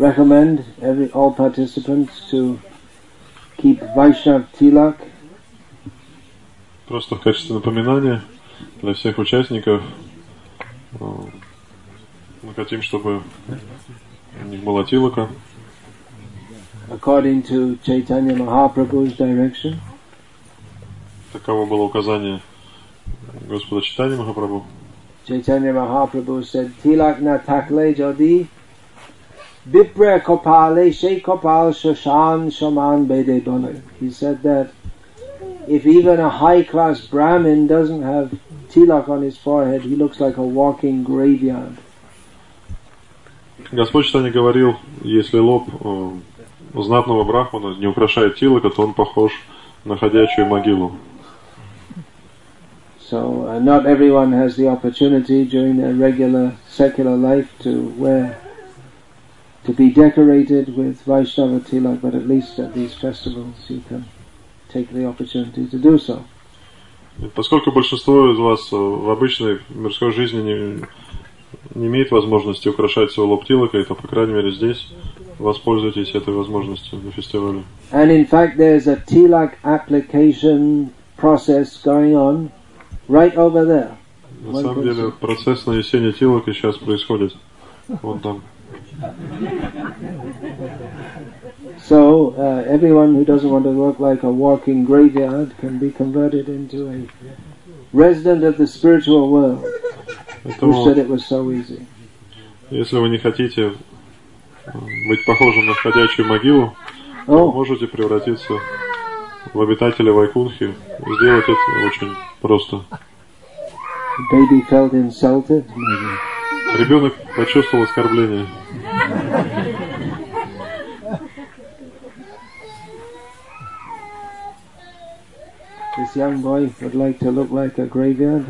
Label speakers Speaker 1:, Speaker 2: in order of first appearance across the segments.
Speaker 1: recommend every all participants to keep Vaishnav Tilak.
Speaker 2: Просто в качестве напоминания для всех участников э, мы хотим, чтобы у них была тилака.
Speaker 1: According to Chaitanya Mahaprabhu's direction.
Speaker 2: Таково было указание Господа Читания Махапрабху.
Speaker 1: Chaitanya Mahaprabhu said, Tilak na takle jodi Vipra Kopale She Kopal Shashan Shaman Bede Bane. He said that if even a high class Brahmin doesn't have tilak on his forehead, he looks like a walking graveyard.
Speaker 2: Господь Читания говорил, если лоб э, знатного брахмана не украшает тилака, то он похож на ходячую могилу.
Speaker 1: So uh, not everyone has the opportunity during their regular secular life to wear, to be decorated with Vaishnava tilak, but at least at these festivals you can take the opportunity to do so.
Speaker 2: Поскольку большинство из вас в обычной мирской жизни не, не имеет возможности украшать свой лоб тилакой, то, по крайней мере, здесь воспользуйтесь этой возможностью на фестивале.
Speaker 1: And in fact, there's a tilak application process going on right over there.
Speaker 2: На самом деле, процесс нанесения тилака сейчас происходит. Вот там.
Speaker 1: So uh, everyone who doesn't want to look like a walking graveyard can be converted into a resident of the spiritual world.
Speaker 2: Поэтому,
Speaker 1: Who said it was so easy?
Speaker 2: Если вы не хотите быть похожим на ходячую могилу,
Speaker 1: oh.
Speaker 2: можете превратиться в обитателя Вайкунхи. Сделать это очень просто.
Speaker 1: Baby felt insulted, maybe.
Speaker 2: Ребенок почувствовал оскорбление.
Speaker 1: This young boy would like to look like a graveyard.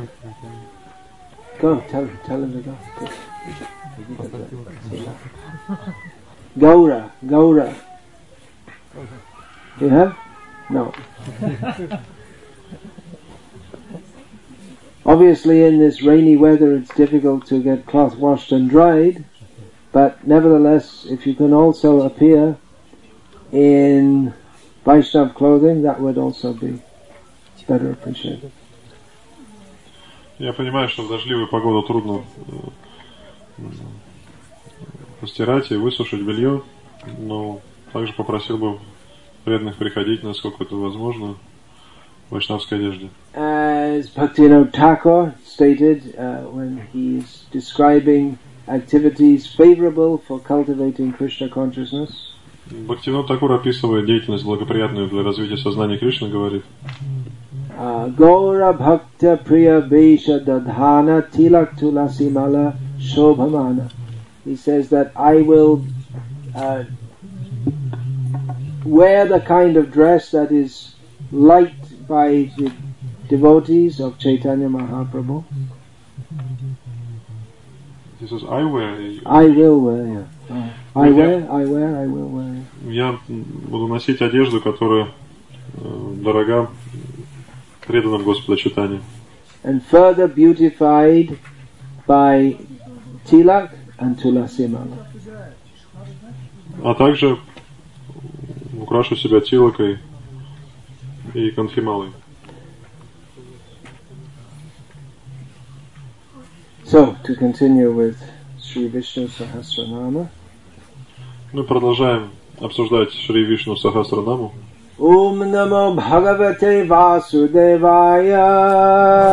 Speaker 1: Go, tell him, tell him to go. Gaura, Gaura. Have? No. Obviously, in this rainy weather, it's difficult to get cloth washed and dried, but nevertheless, if you can also appear in Vaishnav clothing, that would also be better appreciated.
Speaker 2: Я понимаю, что в дождливую погоду трудно постирать и высушить белье, но также попросил бы преданных приходить, насколько это возможно, в вайшнавской одежде.
Speaker 1: As Bhaktivinoda Thakur stated uh, when he is describing activities favorable for cultivating Krishna consciousness,
Speaker 2: Бхактивинод Такур описывая деятельность благоприятную для развития сознания Кришны, говорит
Speaker 1: Gaura Bhakta Priya Vesha Dadhana Tilak Tulasi Mala Shobhamana. He says that I will uh, wear the kind of dress that is liked by the devotees of Chaitanya Mahaprabhu.
Speaker 2: He says, I wear.
Speaker 1: I will wear, yeah. I wear, I wear, I will wear.
Speaker 2: Я буду носить одежду, которая дорога преданным Господа читания.
Speaker 1: And further beautified by tilak and tulasimala.
Speaker 2: А также украшу себя тилакой и конфималой.
Speaker 1: So, to continue with Sri Vishnu Sahasranama.
Speaker 2: Мы продолжаем обсуждать Шри Вишну Сахасранаму.
Speaker 1: Om Namo Bhagavate Vasudevaya.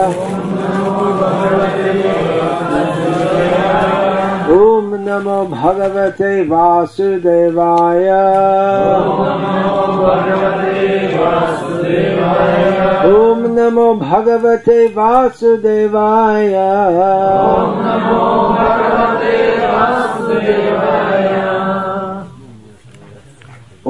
Speaker 1: Om Namo Bhagavate Vasudevaya. Om Namo Bhagavate Vasudevaya. Om Namo Bhagavate Vasudevaya.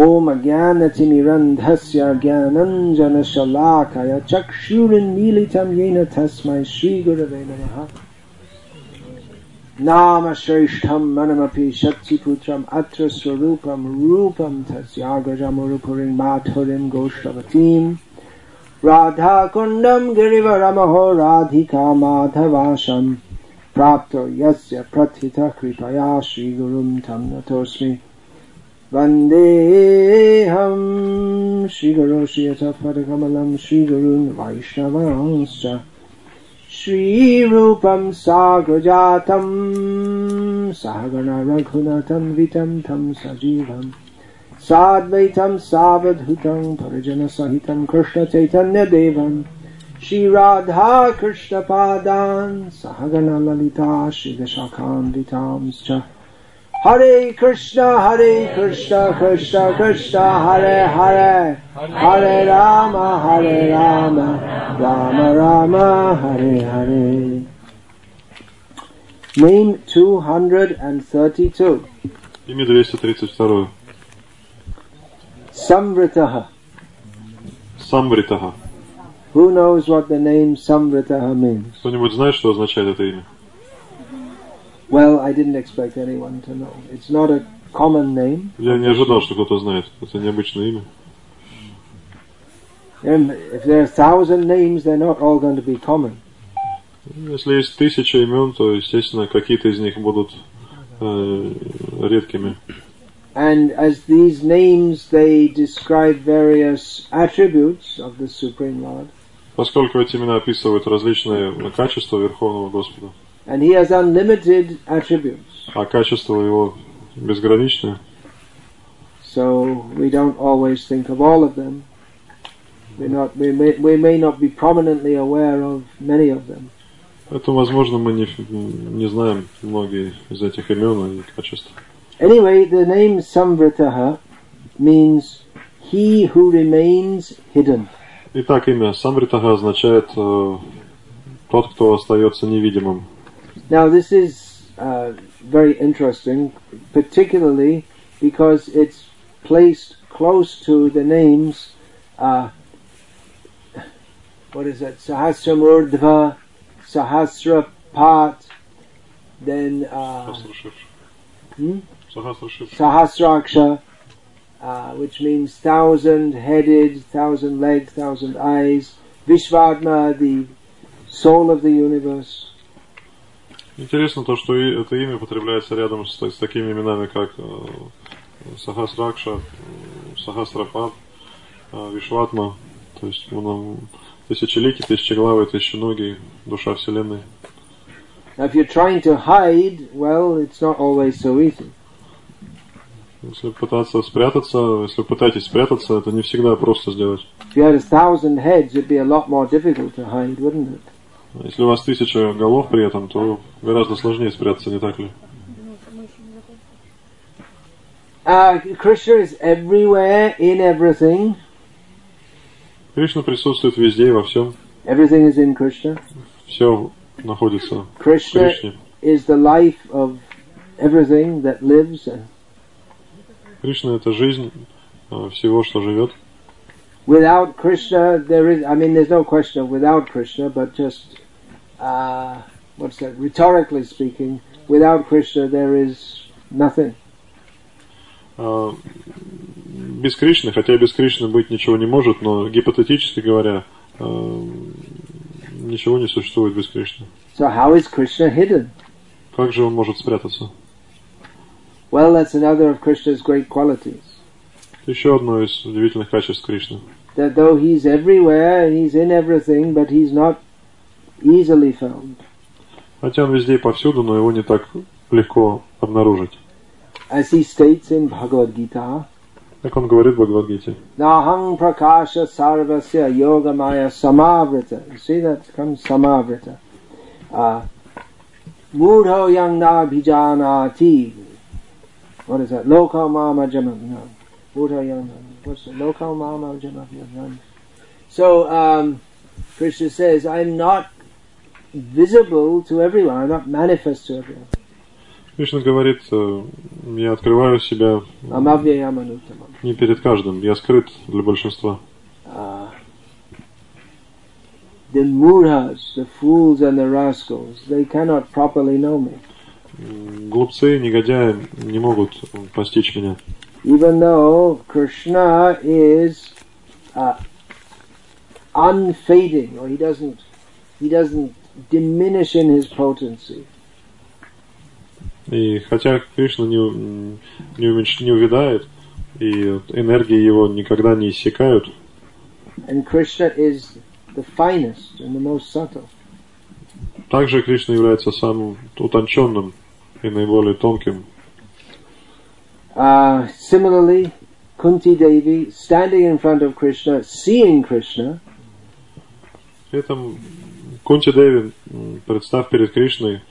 Speaker 1: ॐ अज्ञानतिमिरन्धस्य ज्ञानञ्जनशलाकय चक्षुरुन्मीलितं येन तस्मै श्रीगुरवे नमः Nama Shreshtham Manamapi Shatsiputram Atra Swarupam Rupam Tasyagrajam Urupurim Madhurim Goshtavatim Radha Kundam Girivaramaho Radhika Madhavasham Prapto Yasya pratīta Kripaya Sri Gurum Tam Natosmi Vandeham Sri Guru Sri Yata Padakamalam Sri Gurun श्रीरूपं साग्रजातम्। सागणरघुनतन्वितं तं सजीवम् साद्वैतं सावधूतं भरजनसहितं कृष्णचैतन्यदेवम् श्रीराधाकृष्णपादान्। सहगणललिता श्रीदशाखान्वितांश्च। Hare Krishna, Hare Krishna, Krishna Krishna, Hare Hare, Hare Rama, Hare Rama, Rama Rama, Hare Hare. Name 232.
Speaker 2: Имя 232.
Speaker 1: Samvritaha.
Speaker 2: Samvritaha.
Speaker 1: Who knows what the name Samvritaha means?
Speaker 2: Кто-нибудь знает, что означает это имя?
Speaker 1: Well, I didn't expect anyone to know. It's not a common name.
Speaker 2: Я не ожидал, что кто-то знает. Это необычное имя.
Speaker 1: And if there are a thousand names, they're not all going to be common.
Speaker 2: Если есть тысяча имен, то, естественно, какие-то из них будут э, редкими.
Speaker 1: And as these names, they describe various attributes of the Supreme Lord.
Speaker 2: Поскольку эти имена описывают различные качества Верховного Господа,
Speaker 1: And He has unlimited attributes.
Speaker 2: а качество его безграничное,
Speaker 1: So we don't always think of all of them. We're not, we, may, we may not be prominently aware of many of them.
Speaker 2: поэтому, возможно, мы не, не знаем многие из этих имен и качеств.
Speaker 1: Anyway, the name Samvritaha means he who remains hidden.
Speaker 2: Итак, имя Самритага означает э, тот, кто остается невидимым.
Speaker 1: Now, this is uh, very interesting, particularly because it's placed close to the names. Uh, what is that? Sahasramurdhva, Sahasrapat, then uh, hmm? Sahasraksha, uh, which means thousand headed, thousand legged, thousand eyes. Vishvadma, the soul of the universe.
Speaker 2: Интересно то, что это имя употребляется рядом с, с такими именами, как э, Сахасракша, Сахасрапад, э, Вишватма, то есть ну, нам тысячеликий, тысячеглавый, тысяченогий, душа Вселенной.
Speaker 1: If you're trying to hide, well, it's not always so easy.
Speaker 2: Если пытаться спрятаться, если пытаетесь спрятаться, это не всегда просто сделать.
Speaker 1: If you had a thousand heads, it'd be a lot more difficult to hide, wouldn't it?
Speaker 2: Если у вас тысяча голов при этом, то гораздо сложнее спрятаться, не так ли?
Speaker 1: Uh, Krishna is everywhere, in everything.
Speaker 2: Кришна присутствует везде и во всем.
Speaker 1: Everything is in Krishna.
Speaker 2: Все находится в
Speaker 1: Krishna
Speaker 2: Кришне.
Speaker 1: is the life of everything that lives.
Speaker 2: Кришна это жизнь э, всего, что живет.
Speaker 1: Without Krishna, there is, I mean, there's no question of without Krishna, but just, uh, what's that, rhetorically speaking, without Krishna, there is nothing.
Speaker 2: А, Без Кришны, хотя без Кришны быть ничего не может, но гипотетически говоря, э, ничего не существует без Кришны.
Speaker 1: So how is Krishna hidden?
Speaker 2: Как же он может спрятаться?
Speaker 1: Well, that's another of Krishna's great qualities.
Speaker 2: Еще одно из удивительных качеств Кришны.
Speaker 1: That though he's everywhere, he's in everything, but he's not easily found.
Speaker 2: Хотя он везде и повсюду, но его не так легко обнаружить.
Speaker 1: As he states in Bhagavad Gita,
Speaker 2: Как он говорит в Бхагавадгите.
Speaker 1: Nahang prakasha sarvasya yogamaya samavrita. You see that comes samavrita. Uh, Mudho yang na bhijanati. What is that? Lokal mama jamam. No. Mudho yang What's it? Lokal mama. So, um, Krishna says, I'm not visible to everyone. I'm not manifest to everyone.
Speaker 2: Кришна говорит, э, я открываю себя не перед каждым, я скрыт для большинства.
Speaker 1: Uh, the murhas, the fools and the rascals, they cannot properly know me.
Speaker 2: Глупцы, негодяи не могут постичь меня.
Speaker 1: Even though Krishna is uh, unfading, or he doesn't, he doesn't diminish in his potency.
Speaker 2: И хотя Кришна не, не, уменьш- не увядает, и энергии его никогда не иссякают,
Speaker 1: And Krishna is the finest and the most subtle.
Speaker 2: также Кришна является самым утонченным и наиболее тонким.
Speaker 1: Uh, similarly, Kunti Devi, standing in front of Krishna, seeing Krishna,
Speaker 2: При этом Кунти Деви, представ перед Кришной,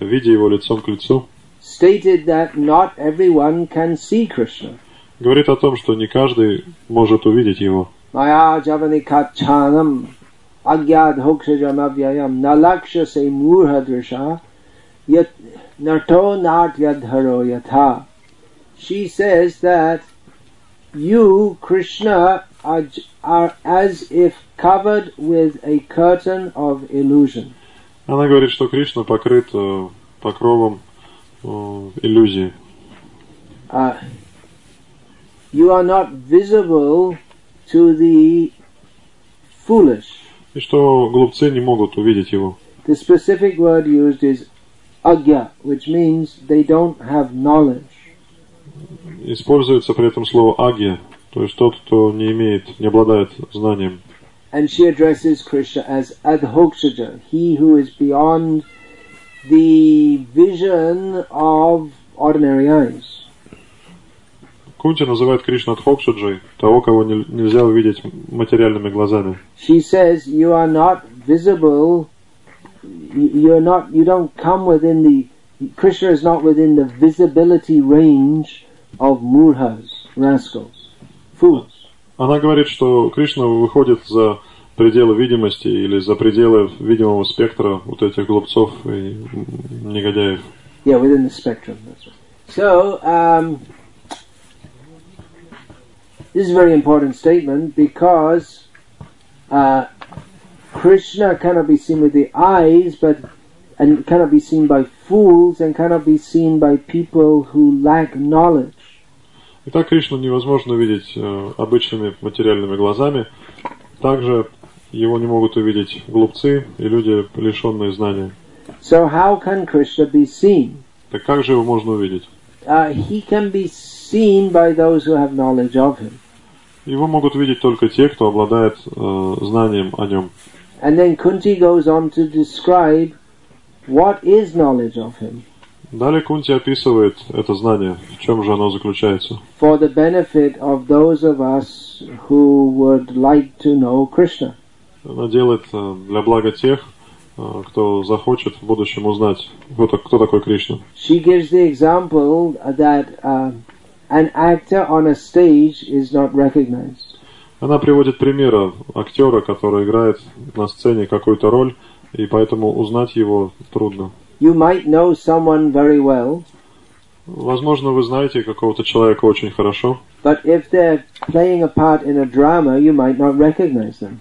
Speaker 2: видя его лицом к лицу,
Speaker 1: stated that not everyone can see Krishna.
Speaker 2: говорит о том, что не каждый может увидеть его.
Speaker 1: Maya javani kachanam agyad hokshajam avyayam nalaksha se murha drisha yat narto nart yadharo yatha. She says that you, Krishna, are, j- are as if covered with a curtain of illusion.
Speaker 2: Она говорит, что Кришна покрыт э, покровом э, иллюзии.
Speaker 1: Uh, you are not visible to the foolish.
Speaker 2: И что глупцы не могут увидеть его.
Speaker 1: The specific word used is agya, which means they don't have knowledge.
Speaker 2: Используется при этом слово агия, то есть тот, кто не имеет, не обладает знанием.
Speaker 1: And she addresses Krishna as adhokshaja, he who is beyond the vision of ordinary eyes.
Speaker 2: Кунти называет Кришна Дхокшаджей, того, кого не- нельзя увидеть материальными глазами.
Speaker 1: She says you are not visible, you- you're not, you don't come within the, Krishna is not within the visibility range of murhas, rascals, fools.
Speaker 2: Она говорит, что Кришна выходит за пределы видимости или за пределы видимого спектра вот этих глупцов и м, негодяев.
Speaker 1: Yeah, within the spectrum. That's right. So, um, this is a very important statement because uh, Krishna cannot be seen with the eyes, but and cannot be seen by fools, and cannot be seen by people who lack knowledge.
Speaker 2: Итак, Кришну невозможно увидеть э, обычными материальными глазами. Также его не могут увидеть глупцы и люди, лишенные знания.
Speaker 1: So, how can Krishna be seen?
Speaker 2: Так как же его можно увидеть?
Speaker 1: Uh, he can be seen by those who have knowledge of him.
Speaker 2: Его могут видеть только те, кто обладает э, знанием о нем.
Speaker 1: And then Kunti goes on to describe what is knowledge of him.
Speaker 2: Далее Кунти описывает это знание, в чем же оно заключается.
Speaker 1: for the benefit of those of us who would like to know Krishna.
Speaker 2: Она делает э, для блага тех, э, кто захочет в будущем узнать, кто, так- кто такой Кришна.
Speaker 1: She gives the example that uh, an actor on a stage is not recognized.
Speaker 2: Она приводит пример актера, который играет на сцене какую-то роль, и поэтому узнать его трудно.
Speaker 1: You might know someone very well,
Speaker 2: Возможно, вы знаете какого-то человека очень хорошо,
Speaker 1: but if they're playing a part in a drama, you might not recognize them.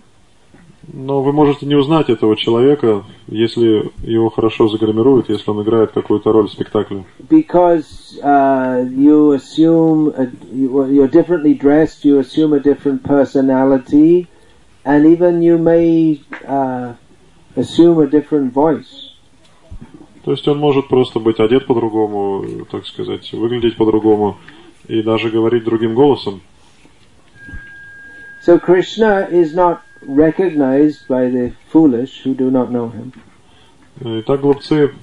Speaker 2: но вы можете не узнать этого человека, если его хорошо загримируют, если он играет какую-то роль в спектакле.
Speaker 1: Because uh, you assume a, you, well, you're differently dressed, you assume a different personality, and even you may uh, assume a different voice.
Speaker 2: То есть он может просто быть одет по-другому, так сказать, выглядеть по-другому и даже говорить другим голосом.
Speaker 1: So Krishna is not recognized by the foolish who do not know him.
Speaker 2: И так глупцы,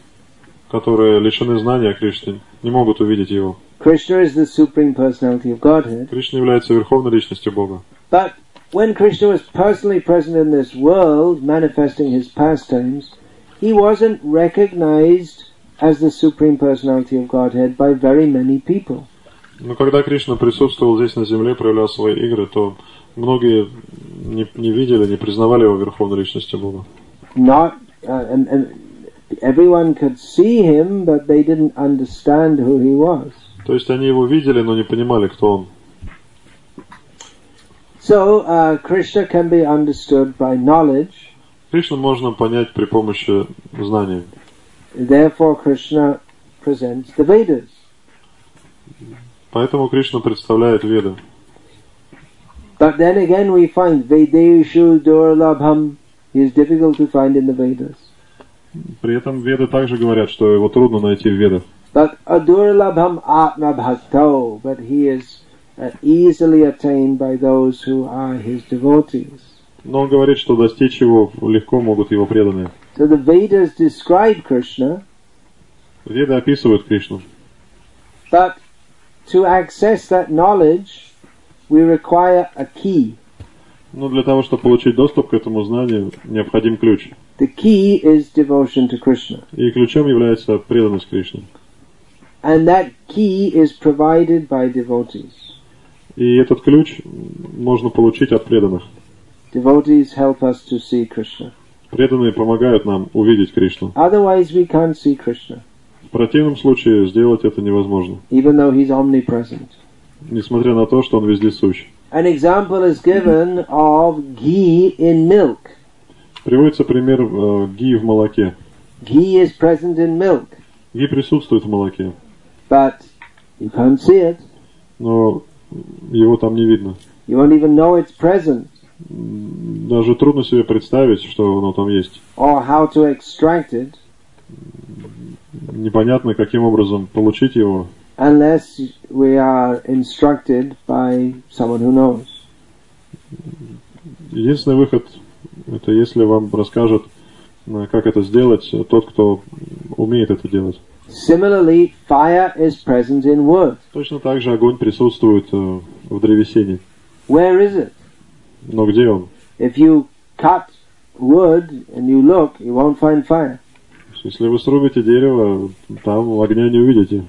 Speaker 2: которые лишены знания о Кришне, не могут увидеть его.
Speaker 1: Krishna is the supreme personality of Godhead.
Speaker 2: Кришна является верховной личностью Бога.
Speaker 1: But when Krishna was personally present in this world, manifesting his pastimes, he wasn't recognized as the supreme personality of Godhead by very many people.
Speaker 2: Но когда Кришна присутствовал здесь на земле, проявлял свои игры, то многие не, не видели, не признавали его верховной личностью Бога.
Speaker 1: Not uh, and, and Everyone could see him, but they didn't understand who he was.
Speaker 2: То есть они его видели, но не понимали, кто он.
Speaker 1: So uh, Krishna can be understood by knowledge.
Speaker 2: Кришну можно понять при помощи знания.
Speaker 1: Therefore, Krishna presents the Vedas.
Speaker 2: Поэтому Кришна представляет Веды.
Speaker 1: But then again, we find Vedeshu Durlabham is difficult to find in the Vedas.
Speaker 2: При этом Веды также говорят, что его трудно найти в Ведах.
Speaker 1: But Adurlabham Atma Bhakto, but he is uh, easily attained by those who are his devotees.
Speaker 2: Но он говорит, что достичь его легко могут его преданные.
Speaker 1: So the Vedas describe Krishna,
Speaker 2: Веды описывают Кришну.
Speaker 1: but to access that knowledge, we require a key.
Speaker 2: Но для того, чтобы получить доступ к этому знанию, необходим ключ.
Speaker 1: The key is devotion to Krishna.
Speaker 2: И ключом является преданность Кришне.
Speaker 1: And that key is provided by devotees.
Speaker 2: И этот ключ можно получить от преданных.
Speaker 1: Devotees help us to see Krishna.
Speaker 2: Преданные помогают нам увидеть Кришну.
Speaker 1: Otherwise, we can't see Krishna,
Speaker 2: В противном случае сделать это невозможно,
Speaker 1: even though he's omnipresent.
Speaker 2: несмотря на то, что он везде сущ.
Speaker 1: An example is given of ghee in milk.
Speaker 2: Приводится пример э, ги в молоке.
Speaker 1: Ghee is present in milk,
Speaker 2: Ги присутствует в молоке,
Speaker 1: but you can't see it.
Speaker 2: но его там не видно.
Speaker 1: You won't even know it's present
Speaker 2: Даже трудно себе представить, что оно там есть.
Speaker 1: or how to extract it
Speaker 2: Непонятно, каким образом получить его,
Speaker 1: unless we are instructed by someone who knows.
Speaker 2: Единственный выход – это если вам расскажет, э, как это сделать, э, тот, кто умеет это делать.
Speaker 1: Similarly, fire is present in wood.
Speaker 2: Точно так же огонь присутствует э, в древесине.
Speaker 1: Where is it?
Speaker 2: Но где он?
Speaker 1: If you cut wood and you look, you won't find fire.
Speaker 2: Если вы срубите дерево, там огня не увидите.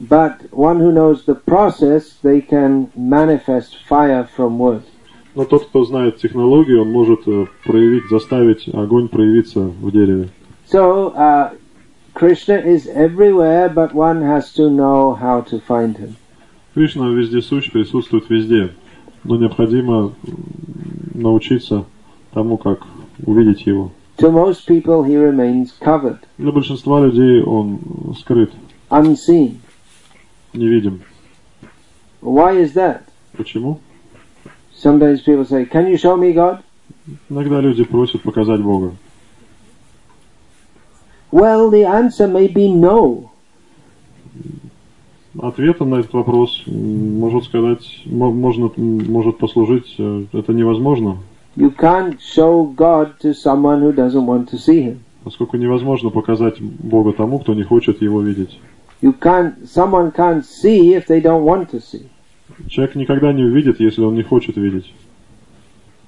Speaker 1: But one who knows the process, they can manifest fire from wood.
Speaker 2: Но тот, кто знает технологию, он может э, проявить, заставить огонь проявиться в дереве.
Speaker 1: So, uh, Krishna is everywhere, but one has to know how to find him.
Speaker 2: Кришна везде сущ, присутствует везде. Но необходимо научиться тому, как увидеть его.
Speaker 1: To most people, he remains covered,
Speaker 2: Для большинства людей он скрыт,
Speaker 1: unseen.
Speaker 2: невидим.
Speaker 1: Why is that?
Speaker 2: Почему?
Speaker 1: Sometimes people say, Can you show me God?
Speaker 2: Иногда люди просят показать Бога.
Speaker 1: Well, the answer may be no.
Speaker 2: Ответом на этот вопрос может сказать, мо- можно, может послужить, э, это невозможно,
Speaker 1: You can't show God to someone who doesn't want to see him.
Speaker 2: поскольку невозможно показать Бога тому, кто не хочет его видеть.
Speaker 1: You can't, someone can't see if they don't want to see.
Speaker 2: Человек никогда не увидит, если он не хочет видеть.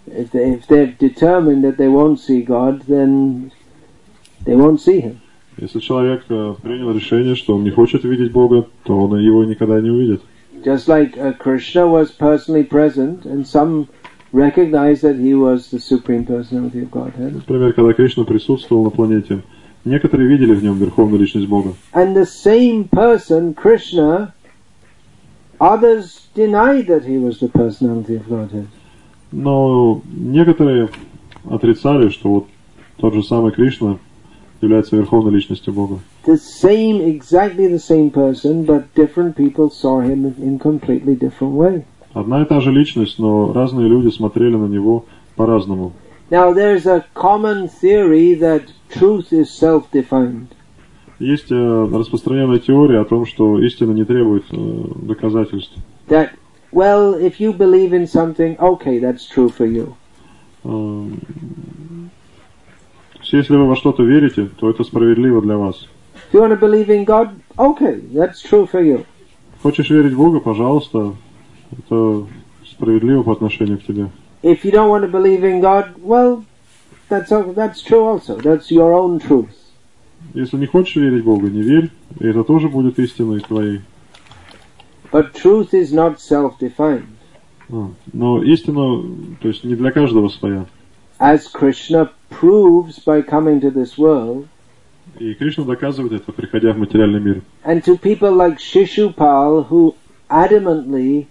Speaker 1: If, they, if they're determined that they won't see God, then they won't see him.
Speaker 2: Если человек э, принял решение, что он не хочет видеть Бога, то он его никогда не увидит.
Speaker 1: Just like uh, Krishna was personally present, and some recognized that he was the supreme personality of Godhead.
Speaker 2: Например, когда Кришна присутствовал на планете, некоторые видели в нем верховную личность Бога.
Speaker 1: And the same person, Krishna, others denied that he was the personality of Godhead.
Speaker 2: Но некоторые отрицали, что вот тот же самый Кришна является верховной личностью Бога.
Speaker 1: The same, exactly the same person, but different people saw him in, completely different way.
Speaker 2: Одна и та же личность, но разные люди смотрели на него по-разному.
Speaker 1: Now there's a common theory that truth is self-defined.
Speaker 2: Есть э, распространенная теория о том, что истина не требует э, доказательств.
Speaker 1: That, well, if you believe in something, okay, that's true for you.
Speaker 2: Если вы во что-то верите, то это справедливо для вас.
Speaker 1: If you want to believe in God, okay, that's true for you.
Speaker 2: Хочешь верить в Бога, пожалуйста, это справедливо по отношению к тебе.
Speaker 1: If you don't want to believe in God, well, that's al- that's true also. That's your own truth.
Speaker 2: Если не хочешь верить в Бога, не верь, и это тоже будет истиной твоей.
Speaker 1: But truth is not self-defined.
Speaker 2: А, Но истина, то есть не для каждого своя.
Speaker 1: As Krishna proves by coming to this world,
Speaker 2: И Кришна доказывает это, приходя в материальный мир.
Speaker 1: And to people like Shishupal who adamantly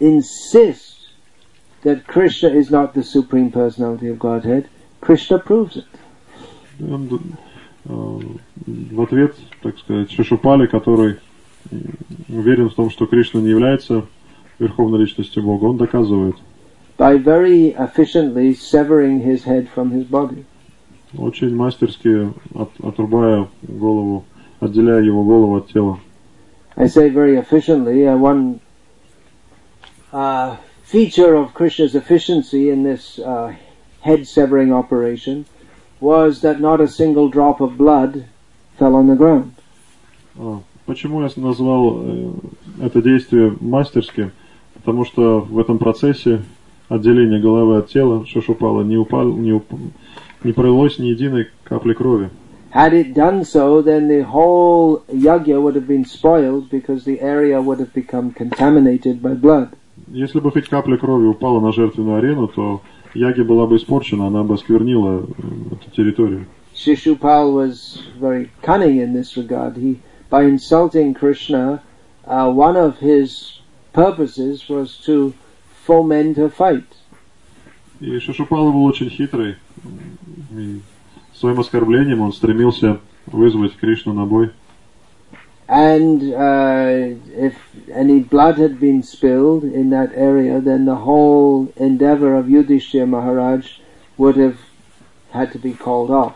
Speaker 1: insist that Krishna is not the Supreme Personality of Godhead, Krishna proves it.
Speaker 2: И Он э, в ответ, так сказать, Шишупали, который уверен в том, что Кришна не является верховной личностью Бога, он доказывает.
Speaker 1: by very efficiently severing his head from his body.
Speaker 2: Очень мастерски от- отрубая голову, отделяя его голову от тела.
Speaker 1: I say very efficiently. Uh, one uh, feature of Krishna's efficiency in this uh, head severing operation was that not a single drop of blood fell on the ground.
Speaker 2: А, Почему я назвал э, это действие мастерским? Потому что в этом процессе отделения головы от тела Шишупала не упал, не, уп- не пролилось ни единой капли крови.
Speaker 1: Had it done so, then the whole yajna would have been spoiled because the area would have become contaminated by blood.
Speaker 2: Если бы хоть капля крови упала на жертвенную арену, то яги была бы испорчена, она бы осквернила э, эту территорию.
Speaker 1: Shishupal was very cunning in this regard. He, by insulting Krishna, uh, one of his purposes was to foment a fight.
Speaker 2: И Шишупала был очень хитрый. И своим оскорблением он стремился вызвать Кришну на бой.
Speaker 1: And uh, if any blood had been spilled in that area, then the whole endeavor of Yudhishthira Maharaj would have had to be called off.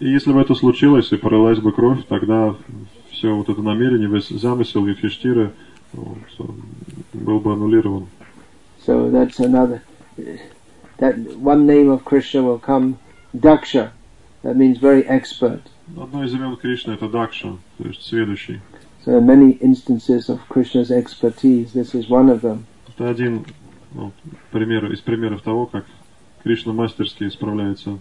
Speaker 2: И если бы это случилось и пролилась бы кровь, тогда все вот это намерение, замысел Юдхиштира вот, был бы аннулирован.
Speaker 1: So that's another. That one name of Krishna will come, Daksha. That means very expert.
Speaker 2: Одно из имен Кришны это Дакша, то есть сведущий.
Speaker 1: So there are many instances of Krishna's expertise. This is one of them.
Speaker 2: Это один ну, пример, из примеров того, как Кришна мастерски справляется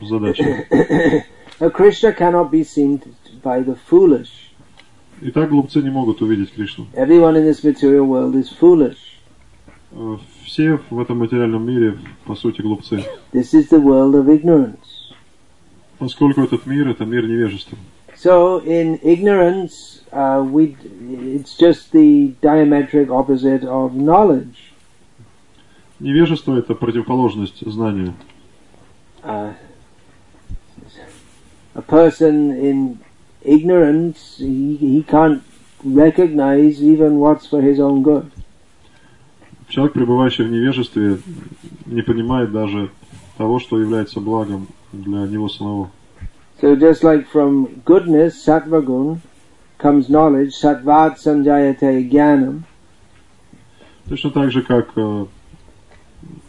Speaker 2: с задачей.
Speaker 1: Now Krishna cannot be seen by the foolish.
Speaker 2: И так глупцы не могут увидеть Кришну.
Speaker 1: Everyone in this material world is foolish.
Speaker 2: Э, Все в этом материальном мире, по сути, глупцы.
Speaker 1: This is the world of ignorance.
Speaker 2: Поскольку этот мир – это мир невежества.
Speaker 1: So in ignorance, uh, we it's just the diametric opposite of knowledge.
Speaker 2: Невежество – это противоположность знанию.
Speaker 1: Uh, a person in ignorance, he, he can't recognize even what's for his own good.
Speaker 2: Человек, пребывающий в невежестве, не понимает даже того, что является благом для него самого.
Speaker 1: So just like from goodness, sattva gun, comes knowledge, sattvat sanjayate jnanam.
Speaker 2: Точно так же, как э,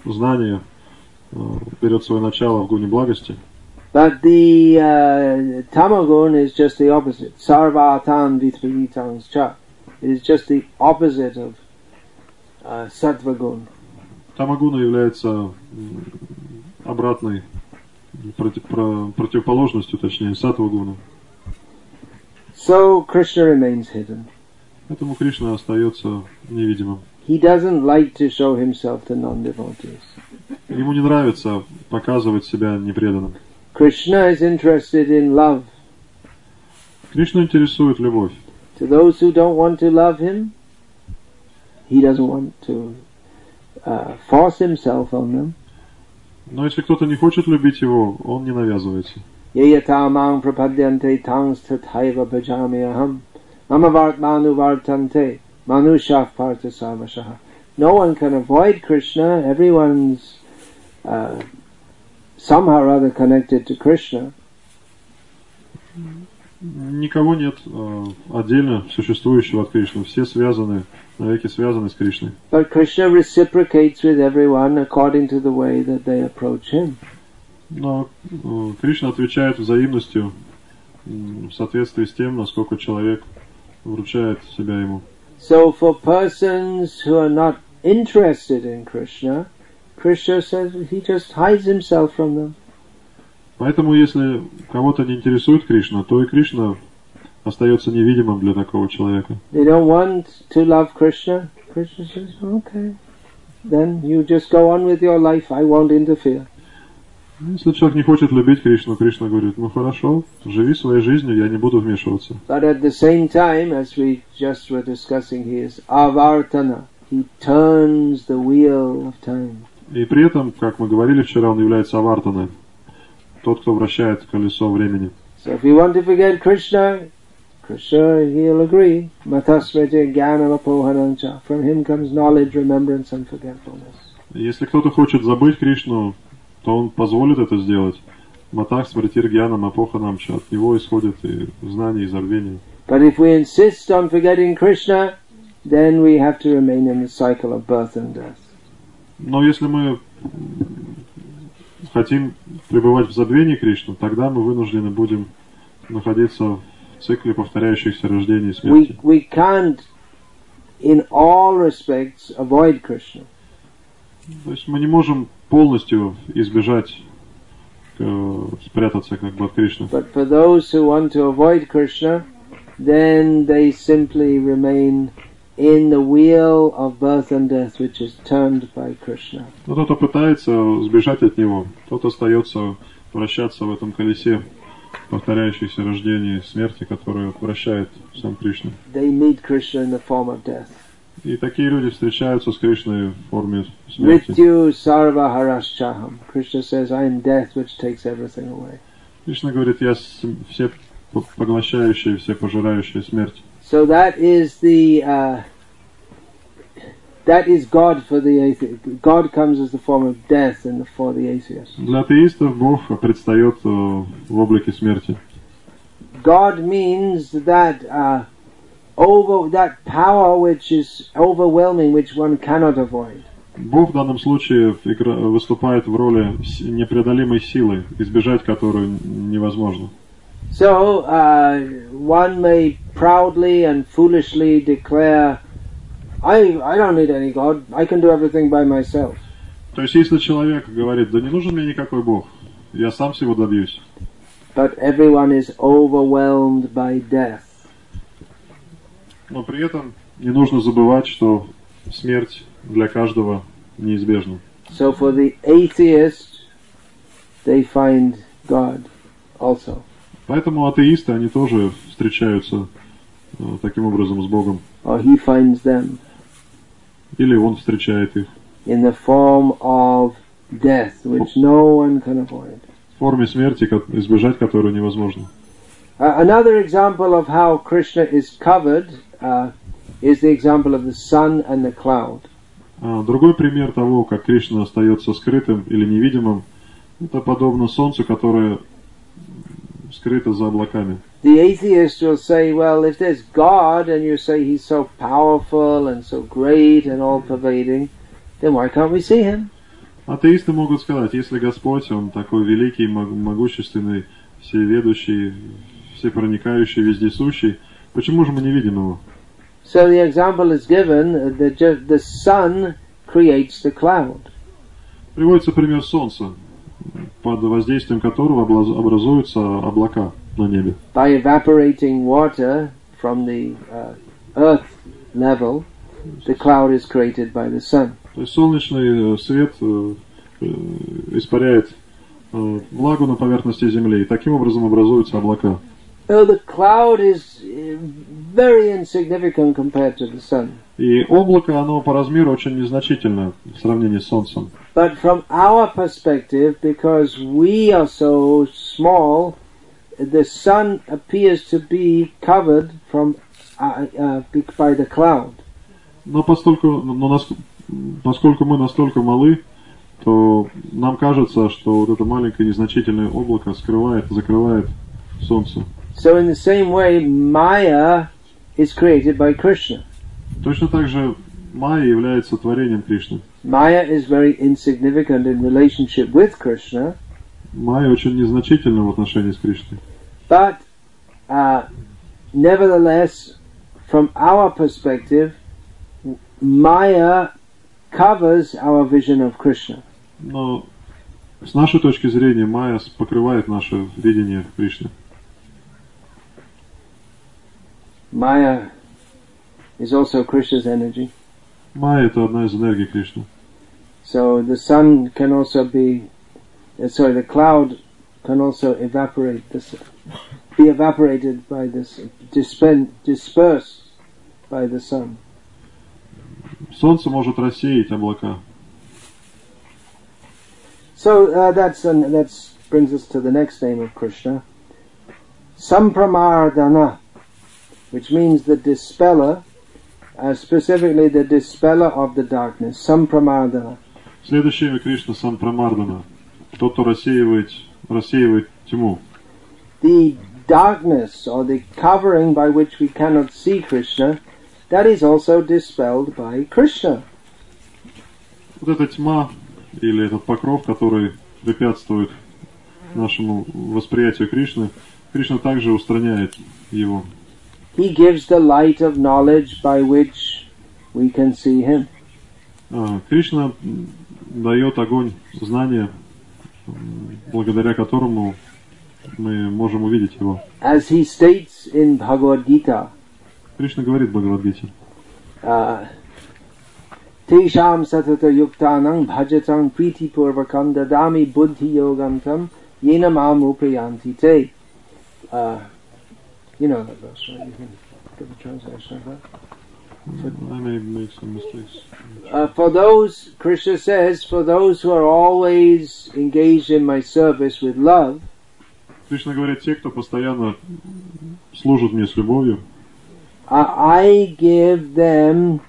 Speaker 2: знание э, берет свое начало в гуне благости,
Speaker 1: But the uh, tamagun is just the opposite. Sarvatan vitvitans cha. It is just the opposite of sattva gun.
Speaker 2: Тамагуна является обратной проти- про- противоположностью, точнее, сатвагуна.
Speaker 1: So Krishna remains hidden.
Speaker 2: Поэтому Кришна остается невидимым.
Speaker 1: He doesn't like to show himself to non-devotees.
Speaker 2: Ему не нравится показывать себя непреданным.
Speaker 1: Krishna is interested in love.
Speaker 2: Кришну интересует любовь.
Speaker 1: To those who don't want to love him, he doesn't want to uh, force himself on them.
Speaker 2: Но если кто-то не хочет любить его, он не навязывается.
Speaker 1: Manushaf. No one can avoid Krishna. Everyone's uh, somehow or other connected to Krishna.
Speaker 2: Никого нет э, отдельно существующего от Кришны. Все связаны, навеки связаны с Кришной.
Speaker 1: But Krishna reciprocates with everyone according to the way that they approach him.
Speaker 2: Но э, Кришна отвечает взаимностью в соответствии с тем, насколько человек вручает себя ему.
Speaker 1: So for persons who are not interested in Krishna, Krishna says he just hides himself from them.
Speaker 2: Поэтому, если кого-то не интересует Кришна, то и Кришна остается невидимым для такого человека.
Speaker 1: They don't want to love Krishna. Krishna says, okay. Then you just go on with your life. I won't interfere.
Speaker 2: Если человек не хочет любить Кришну, Кришна говорит, ну хорошо, живи своей жизнью, я не буду вмешиваться.
Speaker 1: But at the same time, as we just were discussing, he is avartana. He turns the wheel of time.
Speaker 2: И при этом, как мы говорили вчера, он является авартаной, тот, кто вращает колесо времени.
Speaker 1: So if you want to forget Krishna, Krishna, he'll agree. Matasvaja jnana apohanancha. From him comes knowledge, remembrance, and forgetfulness.
Speaker 2: Если кто-то хочет забыть Кришну, то он позволит это сделать. Матах смритир гьянам апоханамча. От него исходит и знание, и забвение.
Speaker 1: But if we insist on forgetting Krishna, then we have to remain in the cycle of birth and death.
Speaker 2: Но если мы хотим пребывать в забвении Кришны, тогда мы вынуждены будем находиться в цикле повторяющихся рождений и
Speaker 1: We,
Speaker 2: смерти.
Speaker 1: we can't, in all respects, avoid Krishna.
Speaker 2: То есть мы не можем полностью избежать, э, спрятаться как бы от Кришны.
Speaker 1: But for those who want to avoid Krishna, then they simply remain in the wheel of birth and death, which is turned by Krishna.
Speaker 2: Но тот, кто пытается сбежать от него, тот остается вращаться в этом колесе повторяющихся рождений и смерти, которое вращает сам Кришна.
Speaker 1: They meet Krishna in the form of death.
Speaker 2: И такие люди встречаются с Кришной в форме смерти.
Speaker 1: Haraschaham. Krishna says, I am death which takes everything away.
Speaker 2: Кришна говорит, я все поглощающая, все пожирающая смерть.
Speaker 1: So that is the uh, that is God for the atheist. God comes as the form of death and for the atheist.
Speaker 2: Для атеистов Бог предстает э, в облике смерти.
Speaker 1: God means that uh, over that power which is overwhelming, which one cannot avoid.
Speaker 2: Бог в данном случае игра- выступает в роли с- непреодолимой силы, избежать которую невозможно.
Speaker 1: So uh, one may proudly and foolishly declare, "I I don't need any God. I can do everything by myself."
Speaker 2: То есть, если человек говорит, да не нужен мне никакой Бог, я сам всего добьюсь,
Speaker 1: But everyone is overwhelmed by death.
Speaker 2: но при этом не нужно забывать, что смерть для каждого неизбежна.
Speaker 1: So for the atheist, they find God also.
Speaker 2: Поэтому атеисты, они тоже встречаются э, таким образом с Богом.
Speaker 1: Or he finds them
Speaker 2: Или он встречает их
Speaker 1: in the form of death, which no one can avoid.
Speaker 2: в форме смерти, избежать которой невозможно.
Speaker 1: Uh, another example of how Krishna is covered uh, is the example of the sun and the cloud.
Speaker 2: А другой пример того, как Кришна остается скрытым или невидимым, это подобно солнцу, которое скрыто за облаками.
Speaker 1: The atheist will say, well, if there's God and you say he's so powerful and so great and all pervading, then why can't we see him?
Speaker 2: Атеисты могут сказать, если Господь, Он такой великий, мог- могущественный, всеведущий, всепроникающий, вездесущий, почему же мы не видим Его?
Speaker 1: So the example is given that just the sun creates the cloud.
Speaker 2: Приводится пример Солнца, под воздействием которого образуются облака на небе.
Speaker 1: By evaporating water from the uh, earth level, the cloud is created by the sun.
Speaker 2: То есть солнечный э, свет э, э, испаряет э, влагу на поверхности Земли, и таким образом образуются облака.
Speaker 1: So the cloud is uh, very insignificant compared to the sun.
Speaker 2: И облако, оно по размеру очень незначительно в сравнении с Солнцем.
Speaker 1: But from our perspective, because we are so small, the sun appears to be covered from uh, uh, by the cloud.
Speaker 2: Но поскольку, но нас- поскольку мы настолько малы, то нам кажется, что вот это маленькое незначительное облако скрывает, закрывает Солнце.
Speaker 1: So in the same way, Maya is created by Krishna.
Speaker 2: Точно так же Майя является творением Кришны.
Speaker 1: Maya is very insignificant in relationship with Krishna,
Speaker 2: Майя очень незначительна в отношении с Кришной.
Speaker 1: but uh, nevertheless, from our perspective, Maya covers our vision of Krishna.
Speaker 2: Но с нашей точки зрения Майя с- покрывает наше видение Кришны.
Speaker 1: Maya is also Krishna's energy.
Speaker 2: Майя это одна из энергий Кришны.
Speaker 1: So the sun can also be uh, sorry, the cloud can also evaporate this, be evaporated by this, dispen, dispersed by the sun.
Speaker 2: Солнце может рассеять облака.
Speaker 1: So uh, that's and that's brings us to the next name of Krishna, Sampramardana, which means the dispeller, uh, specifically the dispeller of the darkness. Sampramardana.
Speaker 2: Следующее имя Кришна Сампрамардана. Тот, кто рассеивает, рассеивает тьму.
Speaker 1: The darkness or the covering by which we cannot see Krishna, that is also dispelled by Krishna.
Speaker 2: Вот эта тьма или этот покров, который препятствует нашему восприятию Кришны, Кришна также устраняет его.
Speaker 1: He gives the light of knowledge by which we can see him.
Speaker 2: А, Кришна м, дает огонь знания, м, благодаря которому мы можем увидеть его.
Speaker 1: As he states in Bhagavad Gita,
Speaker 2: Кришна говорит в Бхагавадгите.
Speaker 1: uh, Tesham satata yuktanang bhajatang priti purvakam dadami buddhi yogam tam yena mam upayanti te. Uh, you know that verse, right? You can give a translation of that.
Speaker 2: I may make some mistakes.
Speaker 1: Uh, for those, Krishna says, for those who are always engaged in my service with love,
Speaker 2: Кришна говорит, те, кто постоянно служит мне с любовью,
Speaker 1: I I give them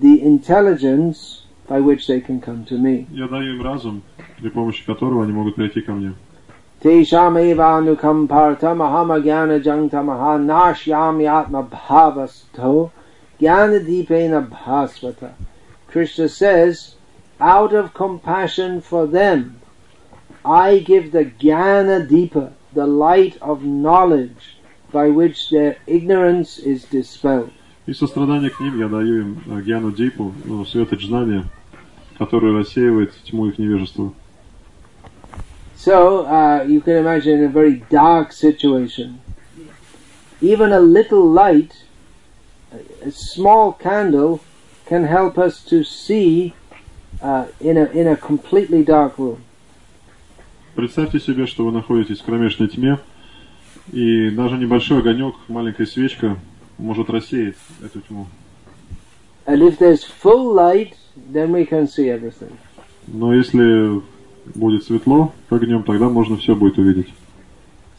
Speaker 1: the intelligence by which they can come to me.
Speaker 2: я даю им разум, при помощи которого они могут прийти ко мне.
Speaker 1: Tesham evanukam partam ahama jnana jangtamaha nashyami atma bhavasto jnana deepena bhasvata. Krishna says, out of compassion for them, I give the jnana deepa, the light of knowledge, by which their ignorance is dispelled.
Speaker 2: И сострадание к ним я даю им э, Гьяну Дипу, ну, светоч знания, который рассеивает тьму их невежества.
Speaker 1: So uh, you can imagine in a very dark situation, even a little light, a a small candle, can help us to see uh, in a in a completely dark room.
Speaker 2: Представьте себе, что вы находитесь в кромешной тьме, и даже небольшой огонек, маленькая свечка может рассеять эту тьму.
Speaker 1: And if there's full light, then we can see everything.
Speaker 2: Но если будет светло огнем, тогда можно все будет увидеть.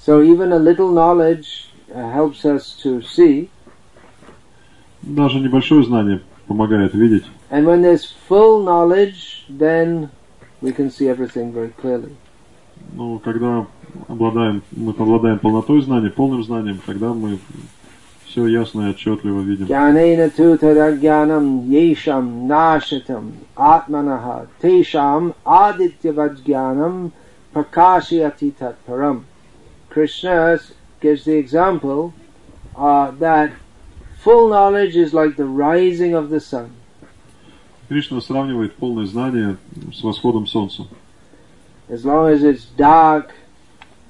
Speaker 1: So even a little knowledge uh, helps us to see,
Speaker 2: Даже небольшое знание помогает видеть.
Speaker 1: and when there's full knowledge, then we can see everything very clearly
Speaker 2: но когда обладаем, мы обладаем полнотой знания, полным знанием, тогда мы все ясно и отчетливо видим.
Speaker 1: Гянейна тутарагьянам ешам нашитам атманаха тешам адитяваджьянам prakashiyatitat param. Krishna gives the example uh, that full knowledge is like the rising of the sun.
Speaker 2: Кришна сравнивает полное знание с восходом солнца.
Speaker 1: As long as it's dark,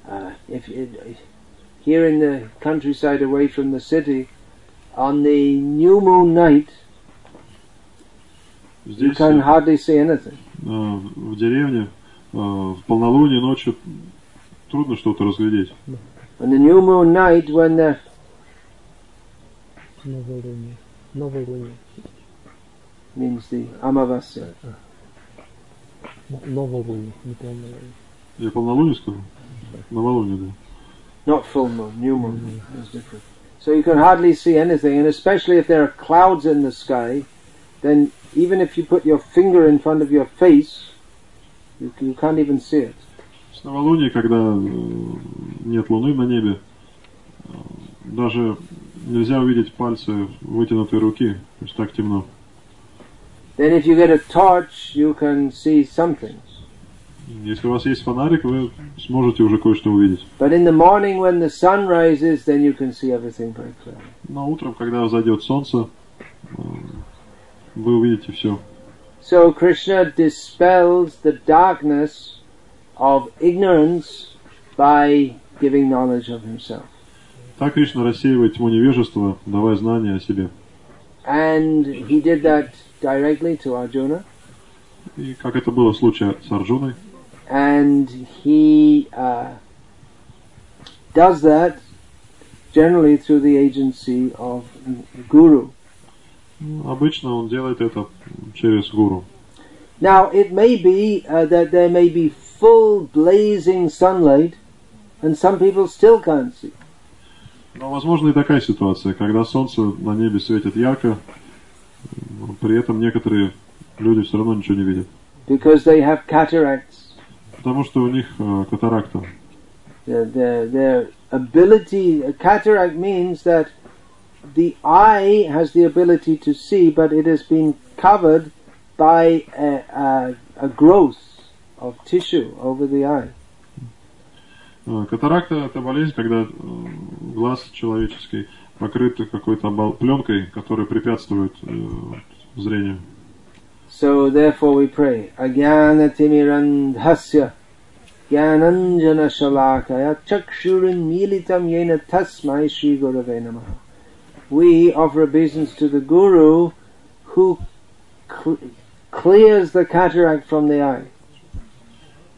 Speaker 1: uh, if it, here in the countryside away from the city, on the new moon night, you
Speaker 2: Здесь,
Speaker 1: can
Speaker 2: э,
Speaker 1: hardly see anything.
Speaker 2: в деревне, э, в полнолуние ночью трудно что-то разглядеть.
Speaker 1: On the new moon night, when the
Speaker 3: Новолуние. Новолуние.
Speaker 1: means the Amavasya.
Speaker 3: Новолуние, не полнолуние.
Speaker 2: Я полнолуние сказал? Новолуние, да.
Speaker 1: Not full moon, new moon is different. So you can hardly see anything, and especially if there are clouds in the sky, then even if you put your finger in front of your face, you, you can't even see it.
Speaker 2: С новолуния, когда э, нет луны на небе, э, даже нельзя увидеть пальцы вытянутой руки, то есть так темно.
Speaker 1: Then if you get a torch, you can see some things.
Speaker 2: Если у вас есть фонарик, вы сможете уже кое-что увидеть.
Speaker 1: But in the morning when the sun rises, then you can see everything very clearly.
Speaker 2: Но утром, когда взойдет солнце, э, вы увидите все.
Speaker 1: So Krishna dispels the darkness of ignorance by giving knowledge of himself.
Speaker 2: Так Кришна рассеивает тьму невежества, давая знания о себе.
Speaker 1: And he did that directly to Arjuna.
Speaker 2: И как это было в случае с Арджуной,
Speaker 1: and he uh, does that generally through the agency of guru.
Speaker 2: Ну, Обычно он делает это через гуру.
Speaker 1: Now, it may be uh, that there may be full blazing sunlight, and some people still can't see.
Speaker 2: Но возможно и такая ситуация, когда солнце на небе светит ярко, при этом некоторые люди все равно ничего не видят.
Speaker 1: because they have cataracts.
Speaker 2: Потому что у них э, катаракта.
Speaker 1: Their, their, their ability, a cataract means that the eye has the ability to see, but it has been covered by a, a, a growth of tissue over the eye.
Speaker 2: Э, Катаракта это болезнь, когда э, глаз человеческий покрыт какой-то пленкой, которая препятствует э, зрению.
Speaker 1: So therefore we pray, Agyanatimirandhasya Gyananjana Shalakaya Chakshurin Militam Yena Tasmai Shri Gurave Namaha. We offer obeisance to the Guru who cl- clears the cataract from the eye.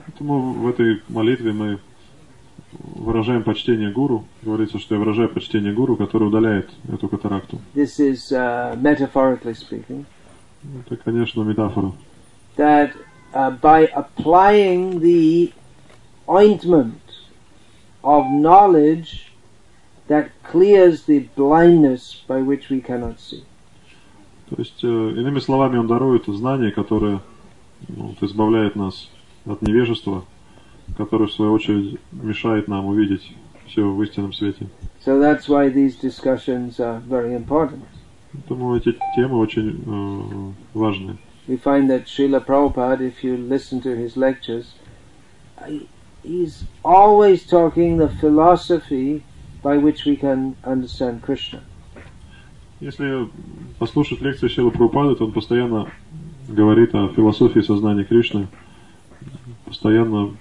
Speaker 2: Поэтому в этой молитве мы выражаем почтение гуру. Говорится, что я выражаю почтение гуру, который удаляет эту катаракту.
Speaker 1: This is uh, metaphorically speaking.
Speaker 2: Это, конечно, метафора.
Speaker 1: That uh, by applying the ointment of knowledge that clears the blindness by which we cannot see.
Speaker 2: То есть, э, иными словами, он дарует знание, которое ну, избавляет нас от невежества, которое, в свою очередь, мешает нам увидеть все в истинном свете.
Speaker 1: So that's why these discussions are very important.
Speaker 2: Поэтому эти темы очень э, важны.
Speaker 1: We find that Srila Prabhupada, if you listen to his lectures, he- he's always talking the philosophy by which we can understand Krishna.
Speaker 2: Если послушать лекции Шила Прабхупады, то он постоянно говорит о философии сознания Кришны, постоянно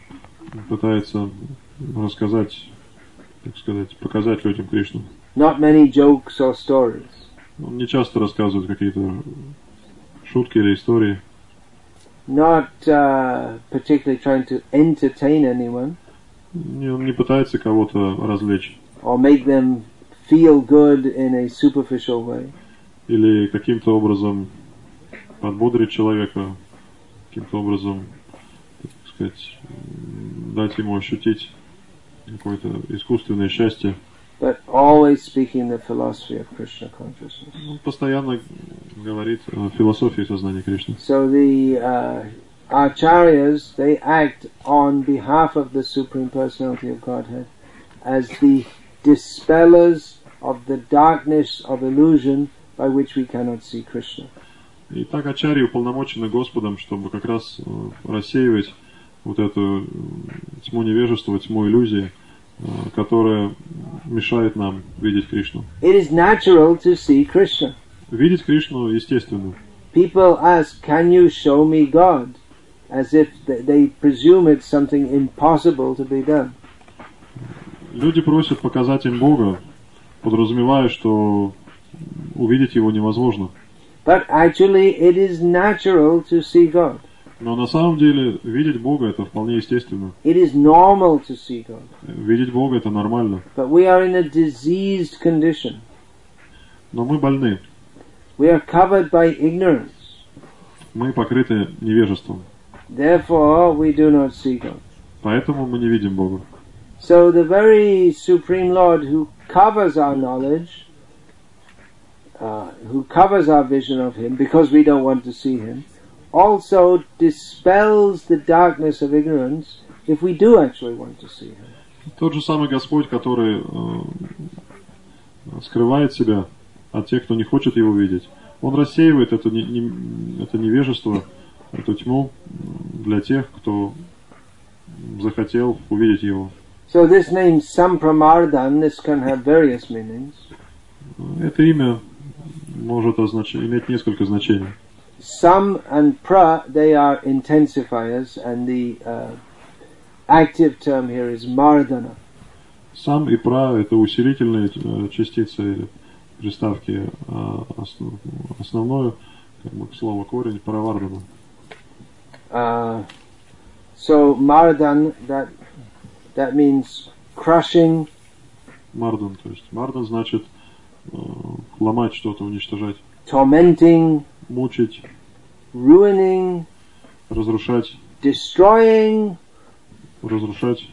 Speaker 2: пытается рассказать, так сказать, показать людям Кришну.
Speaker 1: Not many jokes or stories.
Speaker 2: Он не часто рассказывает какие-то шутки или истории,
Speaker 1: not uh, particularly trying to entertain anyone
Speaker 2: не, он не пытается кого-то развлечь
Speaker 1: or make them feel good in a superficial way.
Speaker 2: или каким-то образом подбодрить человека, каким-то образом, сказать, дать ему ощутить какое-то искусственное счастье.
Speaker 1: but always speaking the philosophy of Krishna consciousness.
Speaker 2: Он постоянно говорит о философии сознания Кришны.
Speaker 1: So the uh, acharyas they act on behalf of the Supreme Personality of Godhead as the dispellers of the darkness of illusion by which we cannot see Krishna.
Speaker 2: И так Ачарьи уполномочены Господом, чтобы как раз э, рассеивать вот эту э, тьму невежества, тьму иллюзии, э, которая мешает нам видеть Кришну.
Speaker 1: It is natural to see Krishna.
Speaker 2: Видеть Кришну естественно.
Speaker 1: People ask, "Can you show me God?" As if th- they presume it's something impossible to be done.
Speaker 2: Люди просят показать им Бога, подразумевая, что увидеть Его невозможно.
Speaker 1: But actually, it is natural to see God.
Speaker 2: Но на самом деле видеть Бога это вполне естественно.
Speaker 1: It is normal to see God.
Speaker 2: Видеть Бога это нормально.
Speaker 1: But we are in a diseased condition.
Speaker 2: Но мы больны.
Speaker 1: We are covered by ignorance.
Speaker 2: Мы покрыты невежеством.
Speaker 1: Therefore, we do not see God.
Speaker 2: Поэтому мы не видим Бога.
Speaker 1: So the very Supreme Lord who covers our knowledge, uh, who covers our vision of Him because we don't want to see Him, also dispels the darkness of ignorance if we do actually want to see Him.
Speaker 2: Тот же самый Господь, который э, скрывает себя от тех, кто не хочет Его видеть, Он рассеивает это, не- не- это невежество, эту тьму м, для тех, кто захотел увидеть Его.
Speaker 1: So this name Sampramardan, this can have various meanings.
Speaker 2: Это имя может означ- иметь несколько значений.
Speaker 1: Sam and pra, they are intensifiers, and the uh, active term here is mardana.
Speaker 2: Сам и пра – это усилительные э, частицы или приставки, а основ- основное, как бы, слово корень, паравардана.
Speaker 1: Uh, So mardan that that means crushing,
Speaker 2: Мардан, то есть мардан значит э, ломать что-то, уничтожать,
Speaker 1: tormenting,
Speaker 2: мучить,
Speaker 1: ruining,
Speaker 2: разрушать,
Speaker 1: destroying.
Speaker 2: разрушать.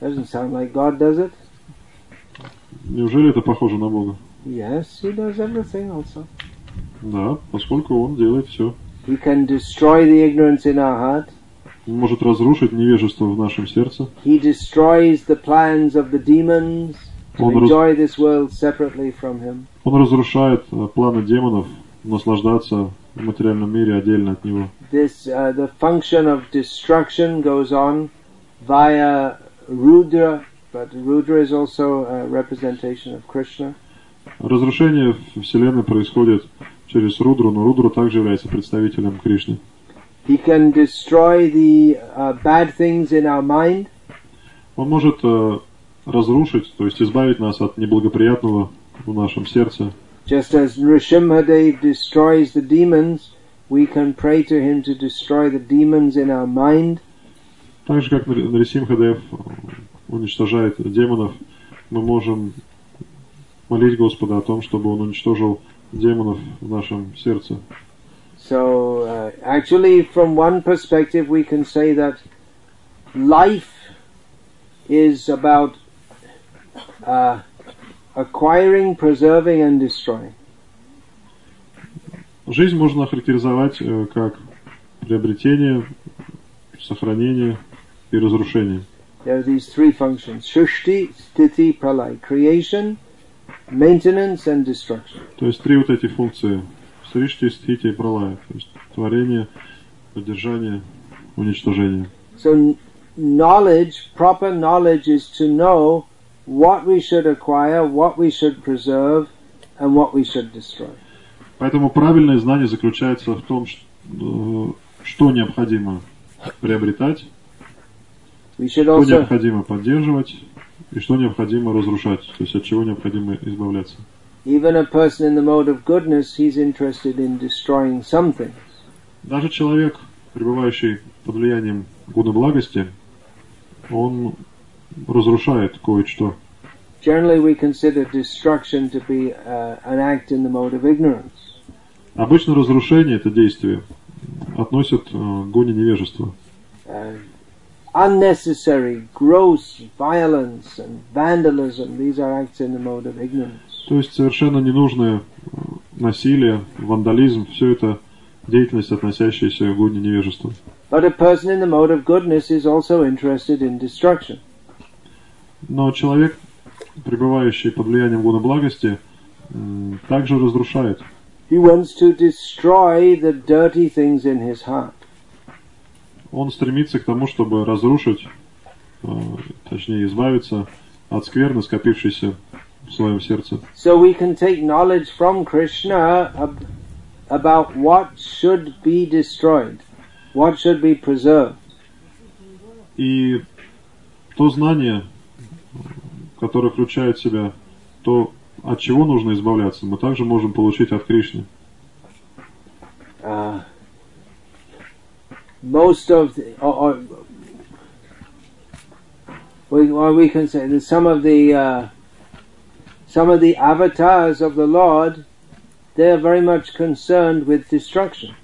Speaker 1: Doesn't sound like God, does it?
Speaker 2: Неужели это похоже на Бога?
Speaker 1: Yes, He does everything also.
Speaker 2: Да, поскольку Он делает все.
Speaker 1: He can destroy the ignorance in our heart.
Speaker 2: Он может разрушить невежество в нашем сердце.
Speaker 1: He destroys the plans of the demons to enjoy this world separately from Him.
Speaker 2: Он разрушает э, планы демонов наслаждаться в материальном мире отдельно от него.
Speaker 1: This uh, the function of destruction goes on via Rudra, but Rudra is also a representation of Krishna.
Speaker 2: Разрушение Вселенной происходит через Рудру, но Рудра также является представителем Кришны.
Speaker 1: He can destroy the uh, bad things in our mind.
Speaker 2: Он может э, разрушить, то есть избавить нас от неблагоприятного в нашем сердце.
Speaker 1: Just as Nrsimhadev destroys the demons, we can pray to him to destroy the demons in our mind.
Speaker 2: Так же, как Нар- Нарисимхадев э, уничтожает демонов, мы можем молить Господа о том, чтобы Он уничтожил демонов в нашем сердце.
Speaker 1: So, uh, actually, from one perspective, we can say that life is about uh, acquiring, preserving, and destroying.
Speaker 2: Жизнь можно охарактеризовать э, как приобретение, сохранение и разрушение.
Speaker 1: There are these three functions Shushti, Sthiti, Pralay creation, maintenance, and destruction.
Speaker 2: То есть три вот эти функции Сришти, Стхити и Пралая. То есть творение, поддержание, уничтожение.
Speaker 1: So, kn- knowledge, proper knowledge, is to know what we should acquire, what we should preserve, and what we should destroy.
Speaker 2: Поэтому правильное знание заключается в том, ш- э, что необходимо приобретать, что
Speaker 1: also
Speaker 2: необходимо поддерживать и что необходимо разрушать, то есть от чего необходимо избавляться.
Speaker 1: Even a person in the mode of goodness, he's interested in destroying something.
Speaker 2: Даже человек, пребывающий под влиянием гуна благости, он разрушает кое-что.
Speaker 1: Generally, we consider destruction to be uh, an act in the mode of ignorance.
Speaker 2: Обычно разрушение, это действие, относят э, к гуне невежества.
Speaker 1: Uh, unnecessary, gross violence and vandalism, these are acts in the mode of ignorance.
Speaker 2: То есть совершенно ненужное э, насилие, вандализм, все это деятельность, относящаяся к гуне невежества.
Speaker 1: But a person in the mode of goodness is also interested in destruction.
Speaker 2: Но человек, пребывающий под влиянием гуна благости, также разрушает.
Speaker 1: He wants to destroy the dirty things in his heart.
Speaker 2: Он стремится к тому, чтобы разрушить, э, точнее избавиться от скверны, скопившейся в своем сердце.
Speaker 1: So we can take knowledge from Krishna ab- about what should be destroyed, what should be preserved.
Speaker 2: И то знание, которое включает в себя то, от чего нужно избавляться, мы также можем получить от Кришны.
Speaker 1: Uh, most of the, or, or we, or we can say that some of the uh, some of the avatars of the Lord, they are very much concerned with destruction.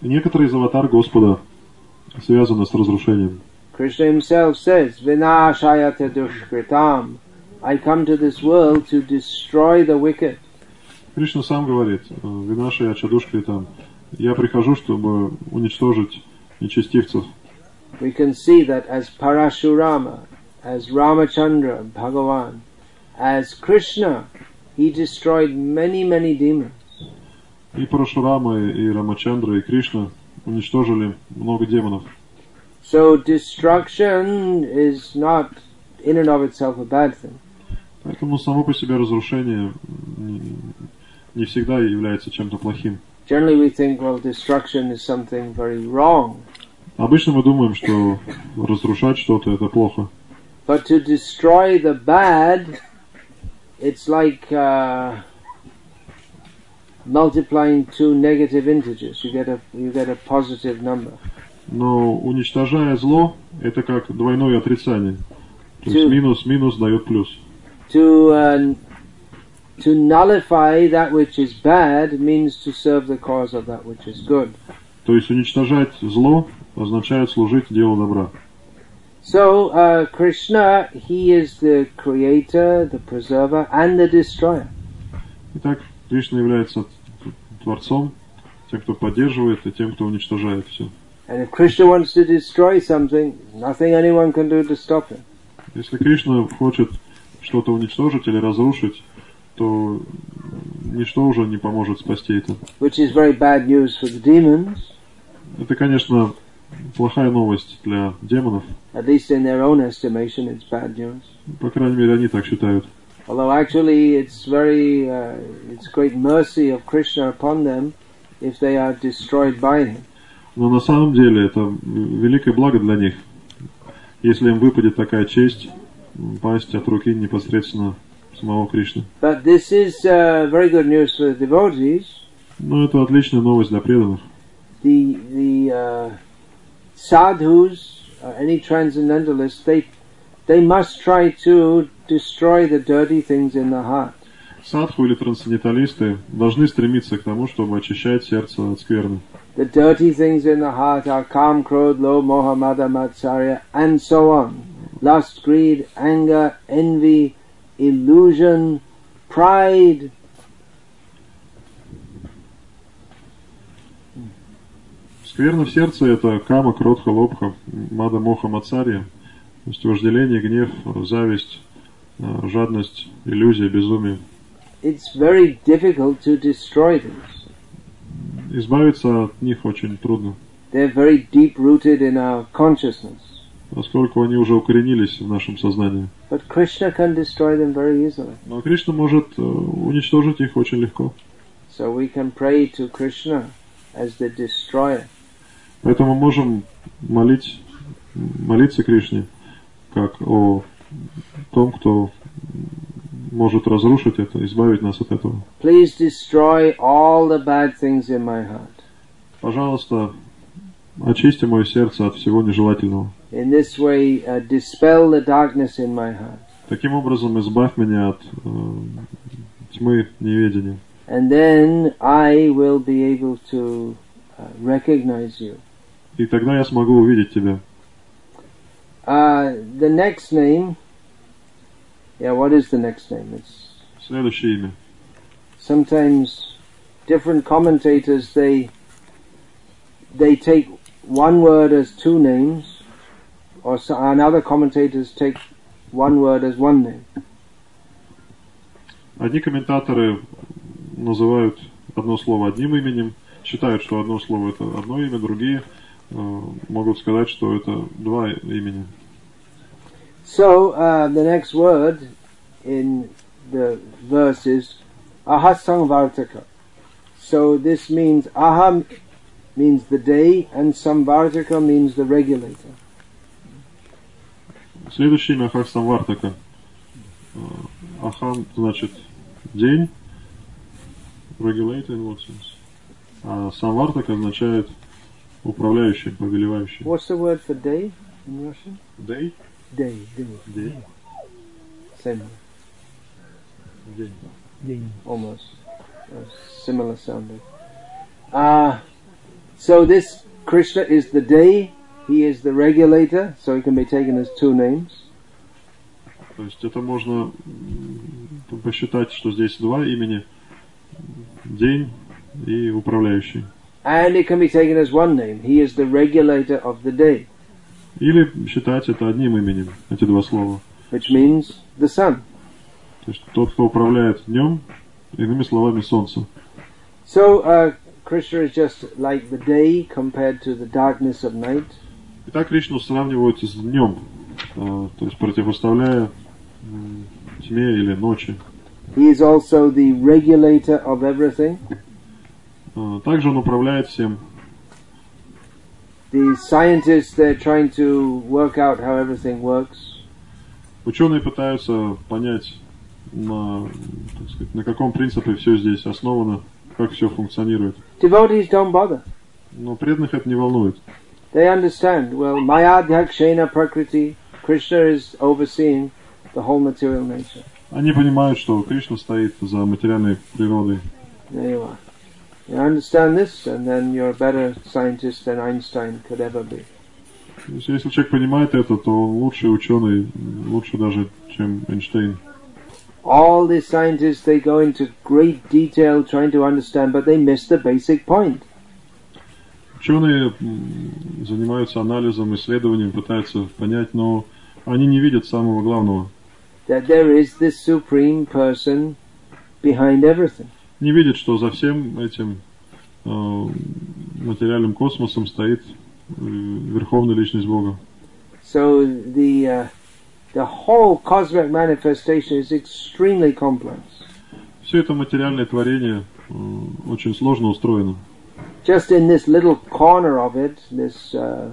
Speaker 2: Некоторые из аватар Господа связаны с разрушением.
Speaker 1: Krishna himself says, Vinashayata dushkritam. I come to this world to destroy the wicked.
Speaker 2: Кришна сам говорит, э, «Винаша я чадушкой там, я прихожу, чтобы уничтожить нечестивцев».
Speaker 1: We can see that as Parashurama, as Ramachandra, Bhagavan, as Krishna, he destroyed many, many demons.
Speaker 2: И Парашурама, и Рамачандра, и Кришна уничтожили много демонов.
Speaker 1: So destruction is not in and of itself a bad thing.
Speaker 2: Поэтому само по себе разрушение не, не всегда является чем-то плохим.
Speaker 1: Generally we think, well, destruction is something very wrong.
Speaker 2: Обычно мы думаем, что разрушать что-то это плохо.
Speaker 1: But to destroy the bad, it's like uh, multiplying two negative integers. You get a you get a positive number.
Speaker 2: Но уничтожая зло, это как двойное отрицание. То есть
Speaker 1: Чё?
Speaker 2: минус минус дает плюс.
Speaker 1: To uh, to nullify that which is bad means to serve the cause of that which is good.
Speaker 2: То есть уничтожать зло означает служить делу добра.
Speaker 1: So uh, Krishna, he is the creator, the preserver, and the destroyer.
Speaker 2: Итак, Кришна является Творцом, тем, кто поддерживает, и тем, кто уничтожает все.
Speaker 1: And if Krishna wants to destroy something, nothing anyone can do to stop him.
Speaker 2: Если Кришна хочет что-то уничтожить или разрушить, то ничто уже не поможет спасти это.
Speaker 1: Which is very bad news for the demons,
Speaker 2: Это, конечно, плохая новость для демонов.
Speaker 1: at least in their own estimation, it's bad news.
Speaker 2: По крайней мере, они так считают.
Speaker 1: Although actually, it's very, uh, it's great mercy of Krishna upon them if they are destroyed by him.
Speaker 2: Но на самом деле это великое благо для них, если им выпадет такая честь пасть от руки непосредственно самого Кришны.
Speaker 1: But this is uh, very good news for the devotees.
Speaker 2: Но это отличная новость для преданных.
Speaker 1: The the uh, sadhus, uh, any transcendentalists, they they must try to destroy the dirty things in the heart.
Speaker 2: Садху или трансценденталисты должны стремиться к тому, чтобы очищать сердце от скверны.
Speaker 1: The dirty things in the heart are kam, krodh, lo, moha, mada, matsarya, and so on. Lust, greed, anger, envy, illusion, pride.
Speaker 2: Скверна в сердце – это кама, кротха, лобха, мада, моха, мацарья. То есть вожделение, гнев, зависть, э, жадность, иллюзия, безумие.
Speaker 1: It's very difficult to destroy these.
Speaker 2: Избавиться от них очень трудно,
Speaker 1: They're very deep in our consciousness.
Speaker 2: поскольку они уже укоренились в нашем сознании.
Speaker 1: But Krishna can destroy them very easily.
Speaker 2: Но Кришна может э, уничтожить их очень легко.
Speaker 1: So we can pray to Krishna as the destroyer.
Speaker 2: Поэтому мы можем молить, молиться Кришне, как о том, кто может разрушить это, избавить нас от этого.
Speaker 1: Please destroy all the bad things in my heart.
Speaker 2: Пожалуйста, очисти мое сердце от всего нежелательного.
Speaker 1: In this way, uh, dispel the darkness in my heart.
Speaker 2: Таким образом, избавь меня от э, тьмы неведения.
Speaker 1: And then I will be able to uh, recognize you.
Speaker 2: И тогда я смогу увидеть тебя.
Speaker 1: Uh, the next name, yeah, what is the next name? It's
Speaker 2: Следующее имя.
Speaker 1: sometimes different commentators they they take one word as two names, or so, and other commentators take one word as one name.
Speaker 2: Одни комментаторы называют одно слово одним именем, считают, что одно слово это одно имя, другие э, могут сказать, что это два имени.
Speaker 1: So uh, the next word in the verse is ahasang vartaka. So this means aha means the day, and samvartaka means the regulator.
Speaker 2: Следующее имя Ахах Самвартака. Э, Ахам значит день, regulator in what sense? А Самвартак означает управляющий, повелевающий.
Speaker 1: What's the word for day in Russian?
Speaker 2: Day?
Speaker 1: Day, day,
Speaker 2: День.
Speaker 1: same,
Speaker 2: День.
Speaker 3: День.
Speaker 1: almost uh, similar sounding. Uh, so this Krishna is the day. He is the regulator, so he can be taken as two names.
Speaker 2: То есть это можно м, посчитать, что здесь два имени. День и управляющий.
Speaker 1: And it can be taken as one name. He is the regulator of the day,
Speaker 2: Или считать это одним именем, эти два слова.
Speaker 1: which means the sun.
Speaker 2: То есть тот, кто управляет днем, иными словами, солнце.
Speaker 1: So uh, Krishna is just like the day compared to the darkness of night.
Speaker 2: Итак, Кришну сравнивают с днем, э, то есть противоставляя тьме или ночи.
Speaker 1: He is also the regulator of everything.
Speaker 2: Э, Также он управляет всем.
Speaker 1: The scientists they're trying to work out how everything works.
Speaker 2: Ученые пытаются понять, на, так сказать, на каком принципе все здесь основано, как все функционирует.
Speaker 1: Devotees don't bother.
Speaker 2: Но преданных это не волнует.
Speaker 1: they understand, well, Mayadhyakshena Prakriti, Krishna is overseeing the whole material nature.
Speaker 2: Они понимают, что Кришна стоит за материальной природой.
Speaker 1: There you are. You understand this, and then you're a better scientist than Einstein could ever be.
Speaker 2: То есть, если человек понимает это, то он лучший ученый, лучше даже, чем Эйнштейн.
Speaker 1: All these scientists, they go into great detail trying to understand, but they miss the basic point.
Speaker 2: Ученые м, занимаются анализом, исследованием, пытаются понять, но они не видят самого главного.
Speaker 1: That there is this supreme person behind everything.
Speaker 2: Не видят, что за всем этим э, материальным космосом стоит э, Верховная Личность Бога.
Speaker 1: So the uh, the whole cosmic manifestation is extremely complex.
Speaker 2: Все это материальное творение э, очень сложно устроено.
Speaker 1: Just in this little corner of it, this uh,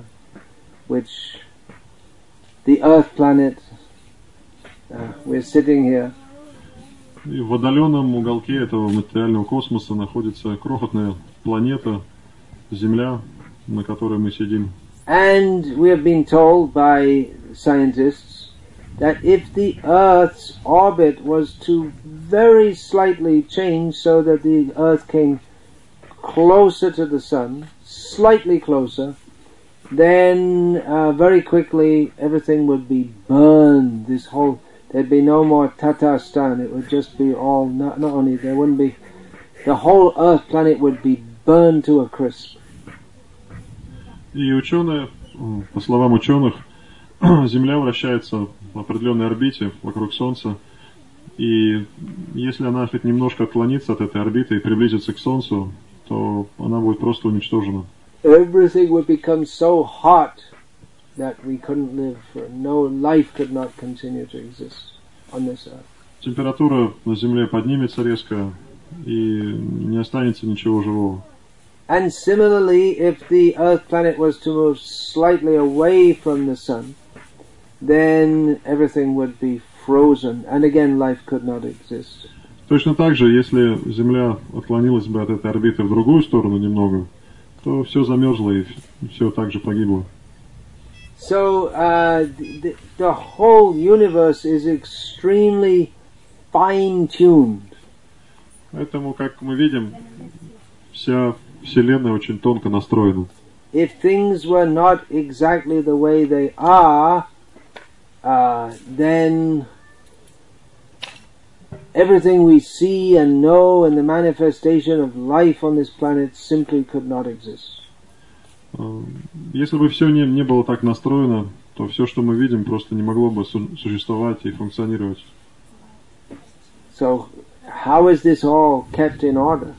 Speaker 1: which the Earth planet, uh, we're sitting here.
Speaker 2: И в отдаленном уголке этого материального космоса находится крохотная планета, Земля, на которой мы сидим.
Speaker 1: And we have been told by scientists that if the Earth's orbit was to very slightly change so that the Earth came closer to the Sun, slightly closer, then uh, very quickly everything would be burned. This whole there'd be no more Tatarstan. It would just be all not not only there wouldn't be the whole Earth planet would be burned to a crisp.
Speaker 2: И ученые, по словам ученых, Земля вращается в определенной орбите вокруг Солнца. И если она хоть немножко отклонится от этой орбиты и приблизится к Солнцу, то она будет просто уничтожена.
Speaker 1: everything would become so hot that we couldn't live, or no life could not continue to exist on this earth.
Speaker 2: Температура на Земле поднимется резко, и не останется ничего живого.
Speaker 1: And similarly, if the Earth planet was to move slightly away from the Sun, then everything would be frozen, and again life could not exist.
Speaker 2: Точно так же, если Земля отклонилась бы от этой орбиты в другую сторону немного, то все замерзло и все так же погибло.
Speaker 1: So uh, the, the whole universe is extremely fine-tuned.
Speaker 2: Поэтому, как мы видим, вся Вселенная очень тонко настроена.
Speaker 1: if things were not exactly the way they are, uh, then everything we see and know and the manifestation of life on this planet simply could not exist.
Speaker 2: Э, Если бы все не, не было так настроено, то все, что мы видим, просто не могло бы су- существовать и функционировать.
Speaker 1: So, how is this all kept in order?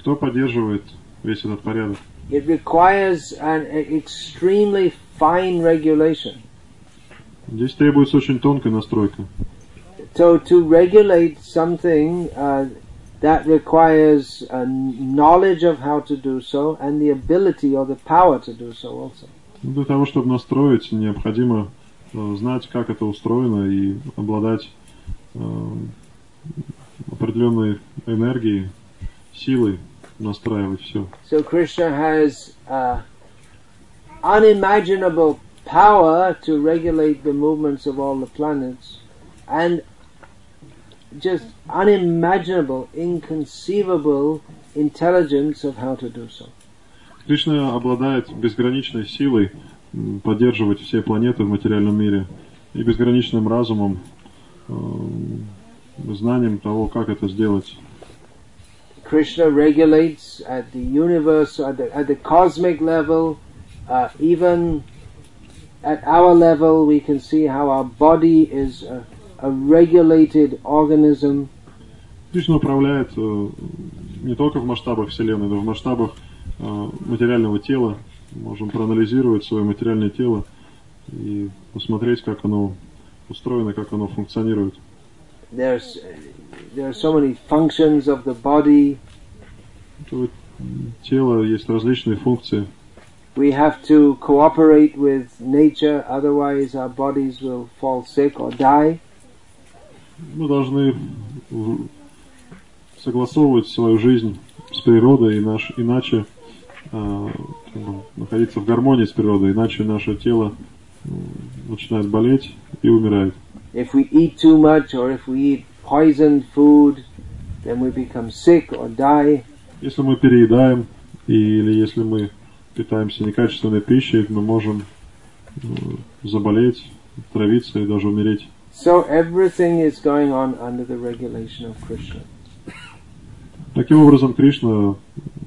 Speaker 2: Кто поддерживает весь этот порядок?
Speaker 1: It requires an extremely fine regulation.
Speaker 2: Здесь требуется очень тонкая настройка.
Speaker 1: So, to regulate something uh, that requires uh, knowledge of how to do so and the ability or the power to do so also.
Speaker 2: Ну, Для того, чтобы настроить, необходимо э, знать, как это устроено и обладать э, определенной энергией, силой настраивать все.
Speaker 1: So Krishna has uh, unimaginable power to regulate the movements of all the planets and just unimaginable, inconceivable intelligence of how to do so.
Speaker 2: Кришна обладает безграничной силой м, поддерживать все планеты в материальном мире и безграничным разумом, э, знанием того, как это сделать.
Speaker 1: Krishna regulates at the universe, at the, at the cosmic level, uh, even at our level, we can see how our body is a, a regulated organism.
Speaker 2: Кришна управляет э, не только в масштабах Вселенной, но и в масштабах э, материального тела. Можем проанализировать свое материальное тело и посмотреть, как оно устроено, как оно функционирует.
Speaker 1: There's, there are so many functions of the body.
Speaker 2: Тело есть различные функции.
Speaker 1: We have to cooperate with nature, otherwise our bodies will fall sick or die.
Speaker 2: Мы должны согласовывать свою жизнь с природой, и наш, иначе э, находиться в гармонии с природой, иначе наше тело начинает болеть и умирает.
Speaker 1: If we eat too much or if we eat poisoned food, then we become sick or die.
Speaker 2: Если мы переедаем или если мы питаемся некачественной пищей, мы можем заболеть, травиться и даже умереть.
Speaker 1: So everything is going on under the regulation of Krishna.
Speaker 2: Таким образом, Кришна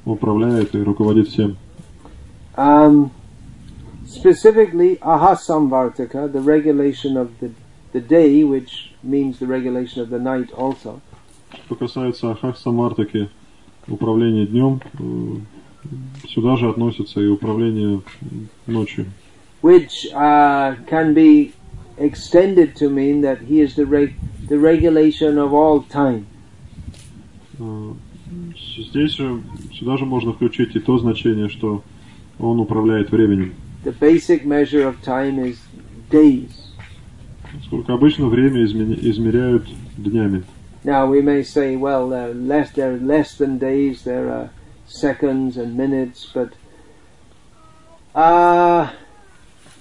Speaker 2: управляет и руководит всем.
Speaker 1: Um, specifically, ahasamvartaka, the regulation of the, the day, which means the regulation of the night also.
Speaker 2: Что касается Ахахсамартаки, управления днем, э, сюда же относится и управление ночью.
Speaker 1: which uh, can be extended to mean that he is the reg- the regulation of all time.
Speaker 2: Э, Здесь же, сюда же можно включить и то значение, что он управляет временем.
Speaker 1: The basic measure of time is days.
Speaker 2: Сколько обычно время измени- измеряют днями.
Speaker 1: Now we may say, well, there are less there are less than days. There are seconds and minutes, but uh,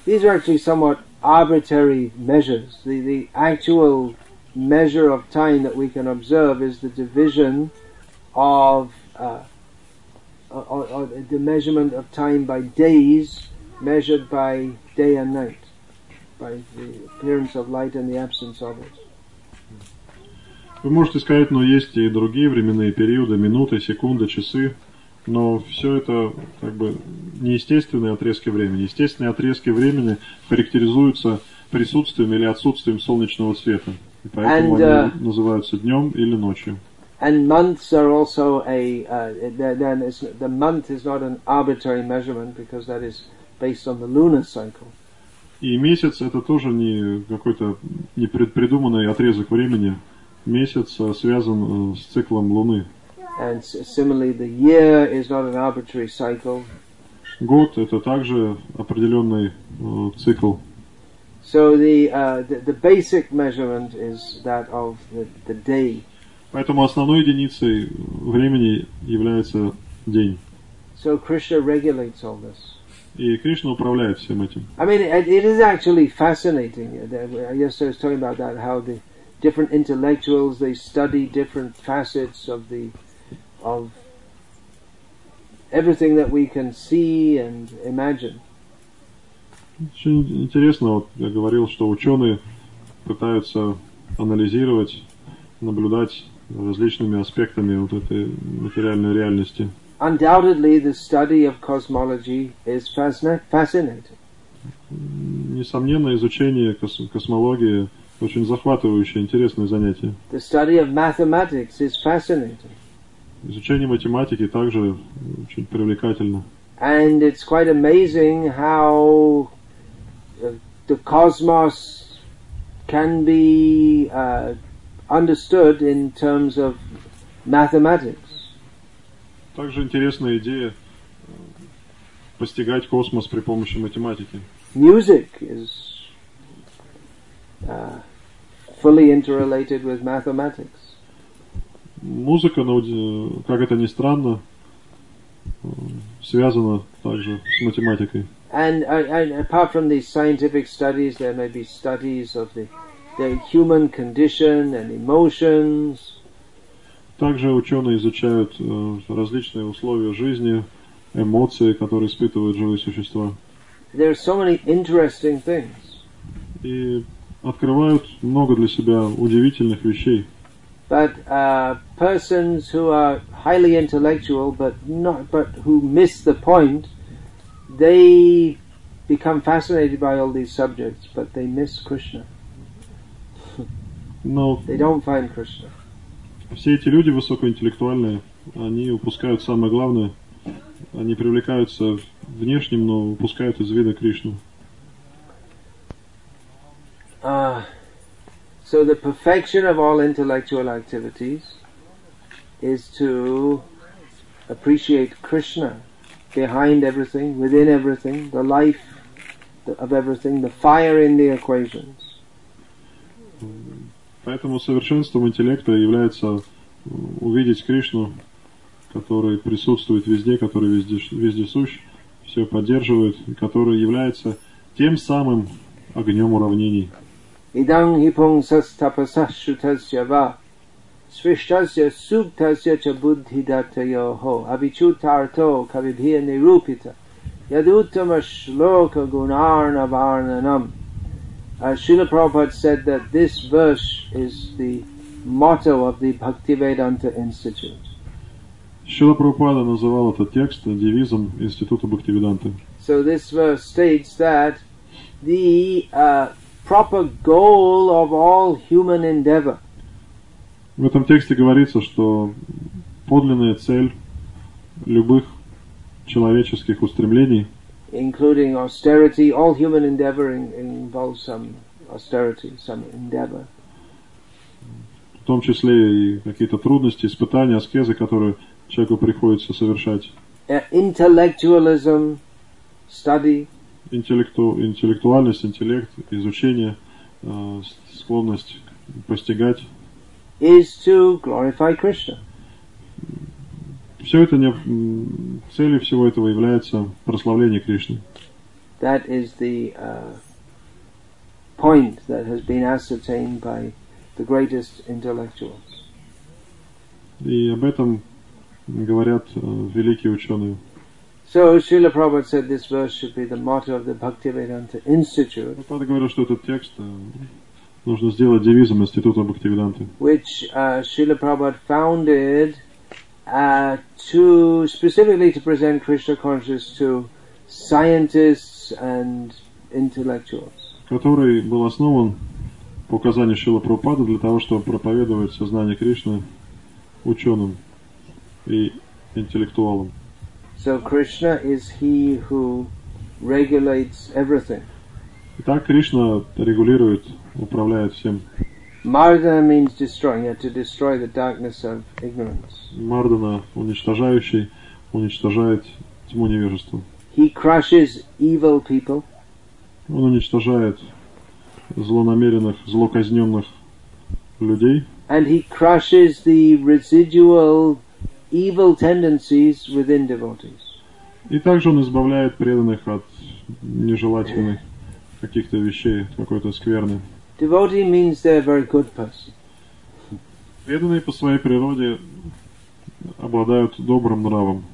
Speaker 1: these are actually somewhat arbitrary measures. The the actual measure of time that we can observe is the division of uh, or, or, or the measurement of time by days measured by day and night, by the appearance of light and the absence of it.
Speaker 2: Вы можете сказать, но есть и другие временные периоды, минуты, секунды, часы, Но все это как бы неестественные отрезки времени. Естественные отрезки времени характеризуются присутствием или отсутствием солнечного света. И поэтому
Speaker 1: And, uh,
Speaker 2: они называются днем или ночью.
Speaker 1: And months are also a uh, then it's, the month is not an arbitrary measurement because that is based on the lunar cycle.
Speaker 2: И месяц это тоже не какой-то не предпридуманный отрезок времени. Месяц э, связан э, с циклом Луны.
Speaker 1: And s- similarly, the year is not an arbitrary cycle.
Speaker 2: Год это также определенный э, цикл.
Speaker 1: So the, uh, the the basic measurement is that of the, the day.
Speaker 2: Поэтому основной единицей времени является день.
Speaker 1: So Krishna regulates all this.
Speaker 2: И Кришна управляет всем этим.
Speaker 1: I mean, it, it is actually fascinating. Uh, that- Yesterday I was talking about that how the different intellectuals they study different facets of the of everything that we can see and imagine.
Speaker 2: Очень интересно, вот я говорил, что ученые пытаются анализировать, наблюдать различными аспектами вот этой материальной реальности.
Speaker 1: Undoubtedly, the study of cosmology is fascina- fascinating.
Speaker 2: Несомненно, изучение кос- космологии очень захватывающее, интересное занятие.
Speaker 1: The study of mathematics is fascinating.
Speaker 2: Изучение математики также очень привлекательно.
Speaker 1: And it's quite amazing how uh, the cosmos can be uh, understood in terms of mathematics.
Speaker 2: Также интересная идея э, постигать космос при помощи математики.
Speaker 1: Music is uh, fully interrelated with mathematics.
Speaker 2: Музыка, уди- как это ни странно, связана также с математикой.
Speaker 1: And, and apart from these scientific studies, there may be studies of the, the human condition and emotions.
Speaker 2: Также ученые изучают э, различные условия жизни, эмоции, которые испытывают живые существа.
Speaker 1: There are so many interesting things.
Speaker 2: И открывают много для себя удивительных вещей.
Speaker 1: But uh, persons who are highly intellectual but not but who miss the point, they become fascinated by all these subjects, but they miss Krishna.
Speaker 2: Но
Speaker 1: They don't find Krishna.
Speaker 2: все эти люди высокоинтеллектуальные, они упускают самое главное. Они привлекаются внешним, но упускают из вида Кришну.
Speaker 1: Uh, so the perfection of all intellectual activities is to appreciate Krishna behind everything, within everything, the life of everything, the fire in the equations.
Speaker 2: Поэтому совершенством интеллекта является увидеть Кришну, который присутствует везде, который везде, везде сущ, все поддерживают, и который является тем самым огнем уравнений.
Speaker 1: Idang hipungsas tapasas shutasya va svishtasya suktasya cha buddhidatayoho avichutarto kavibhya nirupita yaduttama shloka gunarna varnanam. Uh, Srila Prabhupada said that this verse is the motto of the Bhaktivedanta Institute.
Speaker 2: Шила Прабхупада называл этот текст девизом Института Бхактивиданты.
Speaker 1: So this verse states that the uh, proper goal of all human endeavor
Speaker 2: В этом тексте говорится, что подлинная цель любых человеческих устремлений,
Speaker 1: including austerity. All human endeavor in, involves some austerity, some endeavor.
Speaker 2: в том числе и какие-то трудности, испытания, аскезы, которые человеку приходится совершать,
Speaker 1: Uh, intellectualism, study,
Speaker 2: интеллекту, интеллектуальность, интеллект, изучение, э, склонность постигать.
Speaker 1: is to glorify Krishna.
Speaker 2: Все это не, целью всего этого является прославление Кришны.
Speaker 1: That is the uh, point that has been ascertained by the greatest intellectuals.
Speaker 2: И об этом говорят э, великие ученые.
Speaker 1: So Srila Prabhupada said this verse should be the motto of the Bhaktivedanta Institute,
Speaker 2: Прабхупада говорил, что этот текст э, нужно сделать девизом Института Бхактивиданты.
Speaker 1: which uh, Srila Prabhupada founded uh, to specifically to present Krishna consciousness to scientists and intellectuals.
Speaker 2: который был основан по указанию Шила Прабхупады для того, чтобы проповедовать сознание Кришны ученым и интеллектуалам.
Speaker 1: So Krishna is he who regulates everything.
Speaker 2: Итак, Кришна регулирует, управляет всем.
Speaker 1: Mardana means destroying, yeah, to destroy the darkness of ignorance.
Speaker 2: Мардана, уничтожающий, уничтожает тьму невежества.
Speaker 1: He crushes evil people
Speaker 2: Он уничтожает злонамеренных, злоказненных людей,
Speaker 1: and he crushes the residual evil tendencies within devotees.
Speaker 2: и также он избавляет преданных от нежелательных каких-то вещей, какой-то скверны.
Speaker 1: Devotee means they're a very good person.
Speaker 2: Преданные по своей природе обладают добрым нравом.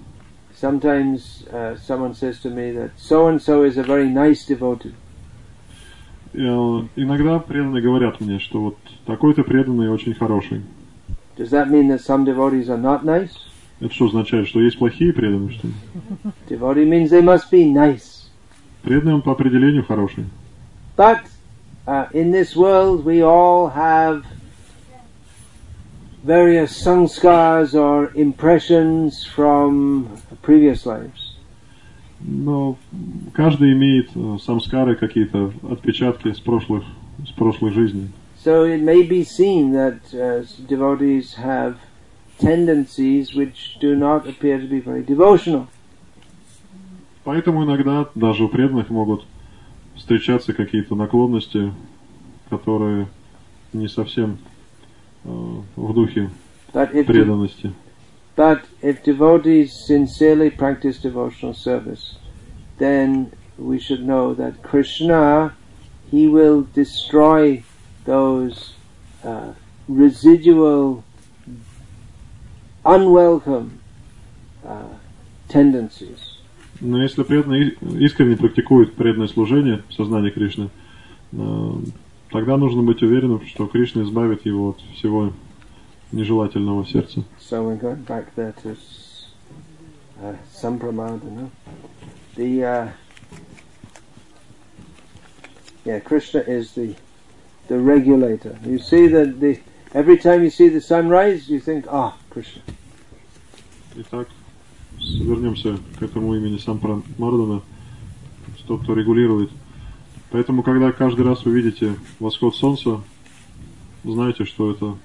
Speaker 1: Sometimes uh, someone says to me that so and so is a very nice devotee.
Speaker 2: Э, иногда преданные говорят мне, что вот такой-то преданный очень хороший.
Speaker 1: Does that mean that some devotees are not nice?
Speaker 2: Это что означает, что есть плохие преданные, что ли?
Speaker 1: Devotee means they must be nice.
Speaker 2: Преданный он по определению хороший.
Speaker 1: But uh, in this world, we all have various sanskars or impressions from previous lives.
Speaker 2: Но каждый имеет э, самскары какие-то, отпечатки с прошлых, с прошлой жизни.
Speaker 1: So it may be seen that uh, devotees have tendencies which do not appear to be very devotional.
Speaker 2: Поэтому иногда даже у преданных могут встречаться какие-то наклонности, которые не совсем э, в духе
Speaker 1: But if,
Speaker 2: преданности.
Speaker 1: but if devotees sincerely practice devotional service, then we should know that Krishna, he will destroy those uh, residual, unwelcome uh, tendencies.
Speaker 2: Но если преданный искренне практикует преданное служение в сознании Кришны, э, тогда нужно быть уверенным, что Кришна избавит его от всего нежелательного в сердце.
Speaker 1: So we're going back there to uh, Sampramada, no? The uh, yeah, Krishna is the the regulator. You see that the every time you see the sunrise, you think, ah, Krishna.
Speaker 2: Итак, вернемся к этому имени Сампра Мардана, тот, кто регулирует. Поэтому, когда каждый раз вы видите восход солнца, знаете, что это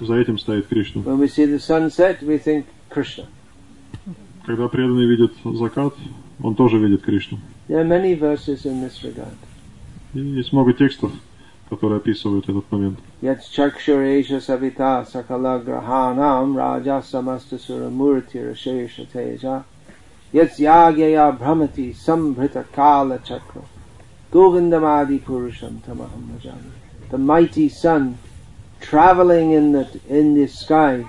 Speaker 2: за этим стоит Кришна.
Speaker 1: When we see the sunset, we think Krishna.
Speaker 2: Когда преданный видит закат, он тоже видит Кришну.
Speaker 1: There are many verses in this regard.
Speaker 2: И есть много текстов, которые описывают этот момент.
Speaker 1: Yet chakshuresha savita sakala grahanam raja samasta sura murti rashesha teja Yasyagya Brahmati Sambrita Kala Chakra Govindamadi Purusham Tamaham Bhajami. The mighty sun traveling in the in the sky.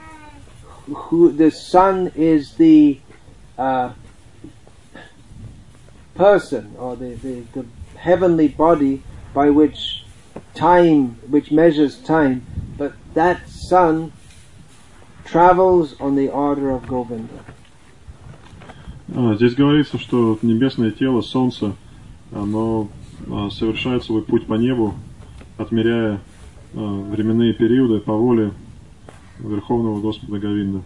Speaker 1: Who the sun is the uh, person or the, the, the heavenly body by which time, which measures time, but that sun travels on the order of Govinda.
Speaker 2: А, здесь говорится, что небесное тело, солнце, оно а, совершает свой путь по небу, отмеряя а, временные периоды по воле Верховного Господа Говинда.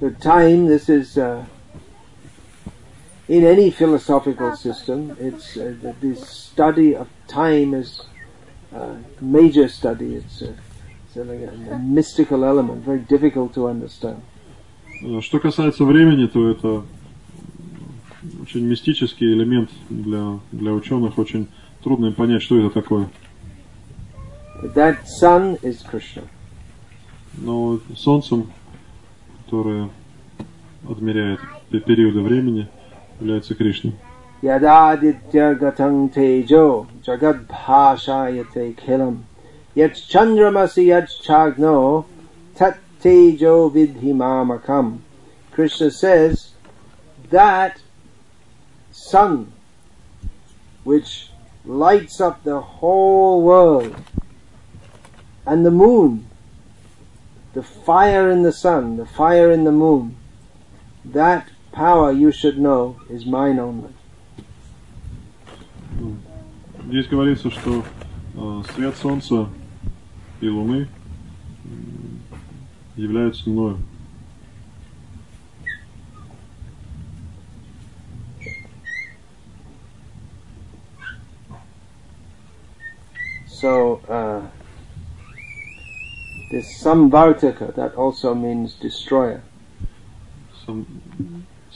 Speaker 1: So time, this is uh, in any philosophical system. It's uh, the, the study of time is a major study. It's, a, it's a, like a, a mystical element, very difficult to understand.
Speaker 2: А, Что касается времени, то это очень мистический элемент для, для ученых, очень трудно им понять, что это такое.
Speaker 1: That sun is Krishna.
Speaker 2: Но солнцем, которое отмеряет пе- периоды времени, является Кришна.
Speaker 1: Yadaditya gatang tejo jagad bhashayate kilam yat chandramasi yat chagno tat tejo vidhimamakam. Krishna says that sun which lights up the whole world and the moon, the fire in the sun, the fire in the moon, that power you should know is mine only.
Speaker 2: Здесь говорится, что э, свет солнца и луны м, являются мною.
Speaker 1: So, uh, this Samvartaka, that also means destroyer.
Speaker 2: Сам,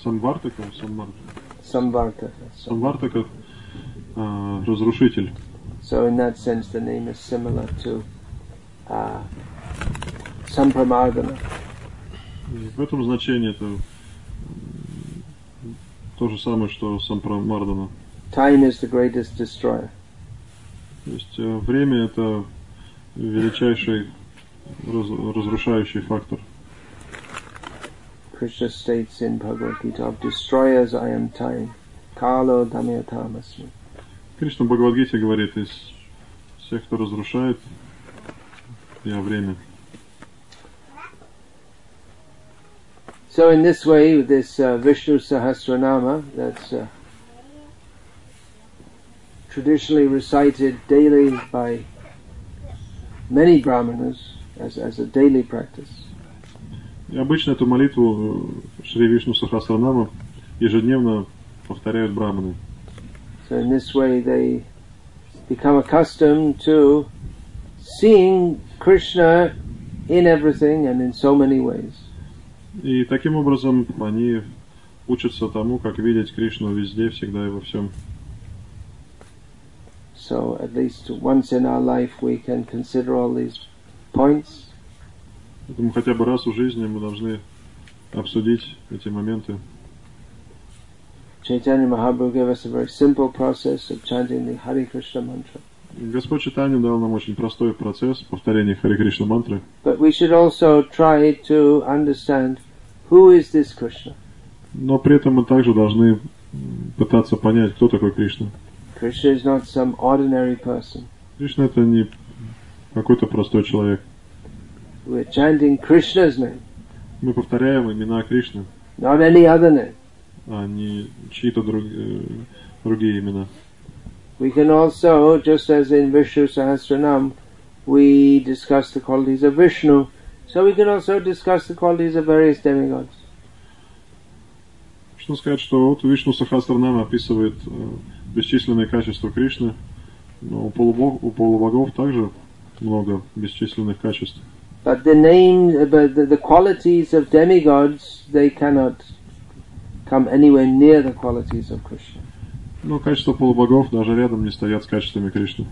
Speaker 1: Samvartaka. So,
Speaker 2: самвартака э, разрушитель.
Speaker 1: so in that sense, the name is similar to uh, Sampramadana.
Speaker 2: И в этом значении это то же самое, что сампрамардана.
Speaker 1: Time is the greatest destroyer.
Speaker 2: То есть э, время это величайший раз- разрушающий фактор.
Speaker 1: Krishna states in Bhagavad Gita, of destroyers I am time. Kalo Damyatamasmi.
Speaker 2: Кришна в Бхагавадгите говорит, из всех, кто разрушает, я время.
Speaker 1: So in this way, this uh, Vishnu Sahasranama, that's uh, traditionally recited daily by many brahmanas as, as a daily practice.
Speaker 2: И обычно эту молитву э, Шри Вишну Сахасранама ежедневно повторяют браманы.
Speaker 1: So in this way, they become accustomed to seeing Krishna in everything and in so many ways.
Speaker 2: И таким образом они учатся тому, как видеть Кришну везде, всегда и во всем.
Speaker 1: So at least once in our life, we can consider all these points
Speaker 2: Поэтому хотя бы раз в жизни мы должны обсудить эти моменты.
Speaker 1: Chaitanya Mahaprabhu gave us a very simple process of chanting the Hare Krishna mantra.
Speaker 2: И Господь Читание дал нам очень простой процесс повторения Хари Кришна мантры.
Speaker 1: But we should also try to understand who is this Krishna.
Speaker 2: Но при этом мы также должны пытаться понять, кто такой Кришна.
Speaker 1: Krishna is not some ordinary person.
Speaker 2: Кришна это не какой-то простой человек.
Speaker 1: We're chanting Krishna's name,
Speaker 2: Мы повторяем имена Кришны,
Speaker 1: not any other name.
Speaker 2: а не чьи-то друг- э, другие имена.
Speaker 1: We can also, just as in Vishnu Sahasranam, we discuss the qualities of Vishnu, so we can also discuss the qualities of various demigods.
Speaker 2: Можно сказать, что вот Вишну Сахасранам описывает э, бесчисленные качества Кришны, но у полубог, у полубогов также много бесчисленных качеств.
Speaker 1: But the name, but the, the qualities of demigods, they cannot come anywhere near the qualities of Krishna.
Speaker 2: Но качества полубогов даже рядом не стоят с качествами Кришны.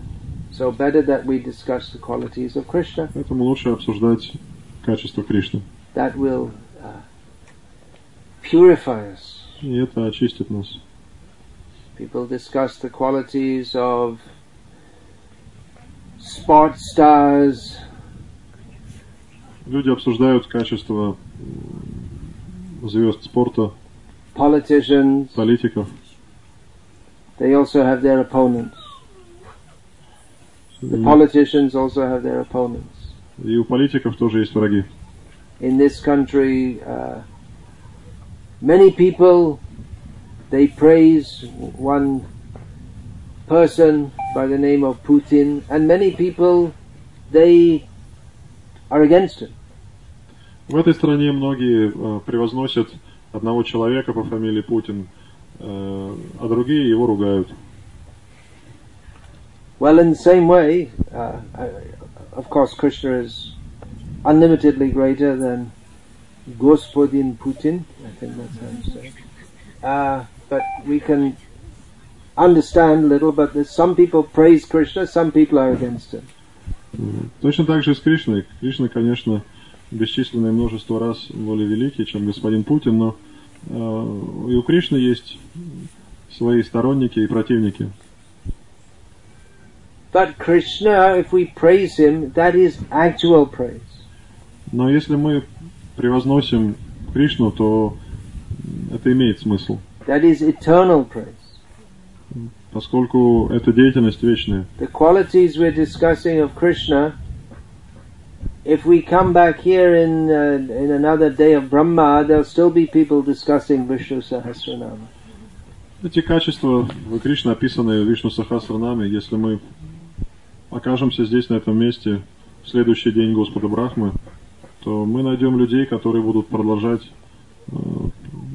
Speaker 1: So better that we discuss the qualities of Krishna.
Speaker 2: Поэтому лучше обсуждать качества Кришны.
Speaker 1: That will uh, purify us.
Speaker 2: И это очистит нас.
Speaker 1: People discuss the qualities of sports stars,
Speaker 2: Люди обсуждают качество звезд спорта,
Speaker 1: politicians.
Speaker 2: политиков.
Speaker 1: They also have their opponents. The politicians also have their opponents.
Speaker 2: И у политиков тоже есть враги.
Speaker 1: In this country, uh, many people they praise one person by the name of Putin, and many people they are against him.
Speaker 2: В этой стране многие э, превозносят одного человека по фамилии Путин, э, а другие его ругают.
Speaker 1: Well, in the same way, uh, I, of course, Krishna is unlimitedly greater than Gospodin Putin. I think that's how you say. it. Uh, but we can understand a little. But there's some people praise Krishna, some people are against him.
Speaker 2: Точно так же и с Кришной. Кришна, конечно, бесчисленное множество раз более великий, чем господин Путин, но э, и у Кришны есть свои сторонники и противники.
Speaker 1: But Krishna, if we praise him, that is actual praise.
Speaker 2: Но если мы превозносим Кришну, то это имеет смысл,
Speaker 1: That is eternal praise.
Speaker 2: Поскольку это деятельность вечная.
Speaker 1: The qualities we're discussing of Krishna, if we come back here in uh, in another day of Brahma, there'll still be people discussing Vishnu Sahasranama.
Speaker 2: Эти качества в Кришне описаны в Вишну Сахасранаме. Если мы окажемся здесь, на этом месте, в следующий день Господа Брахмы, то мы найдем людей, которые будут продолжать э,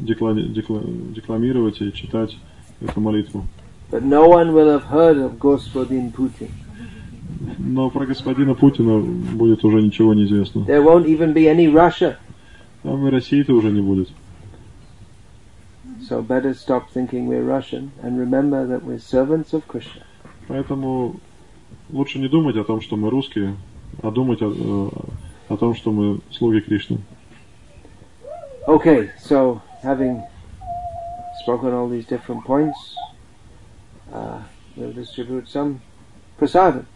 Speaker 2: декла- декла- декламировать и читать эту молитву.
Speaker 1: But no one will have heard of Gospodin Putin.
Speaker 2: Но про господина Путина будет уже ничего не известно.
Speaker 1: There won't even be any Russia.
Speaker 2: Там и России-то уже не будет.
Speaker 1: So better stop thinking we're Russian and remember that we're servants of Krishna.
Speaker 2: Поэтому лучше не думать о том, что мы русские, а думать о, э, о том, что мы слуги Кришны.
Speaker 1: Okay, so having spoken all these different points, uh, we'll distribute some prasadam.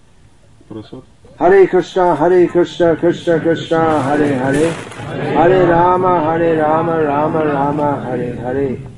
Speaker 2: Prasad.
Speaker 1: Hare Krishna, Hare Krishna, Krishna Krishna, Hare Hare, Hare Rama, Hare Rama, Rama Rama, Hare Hare.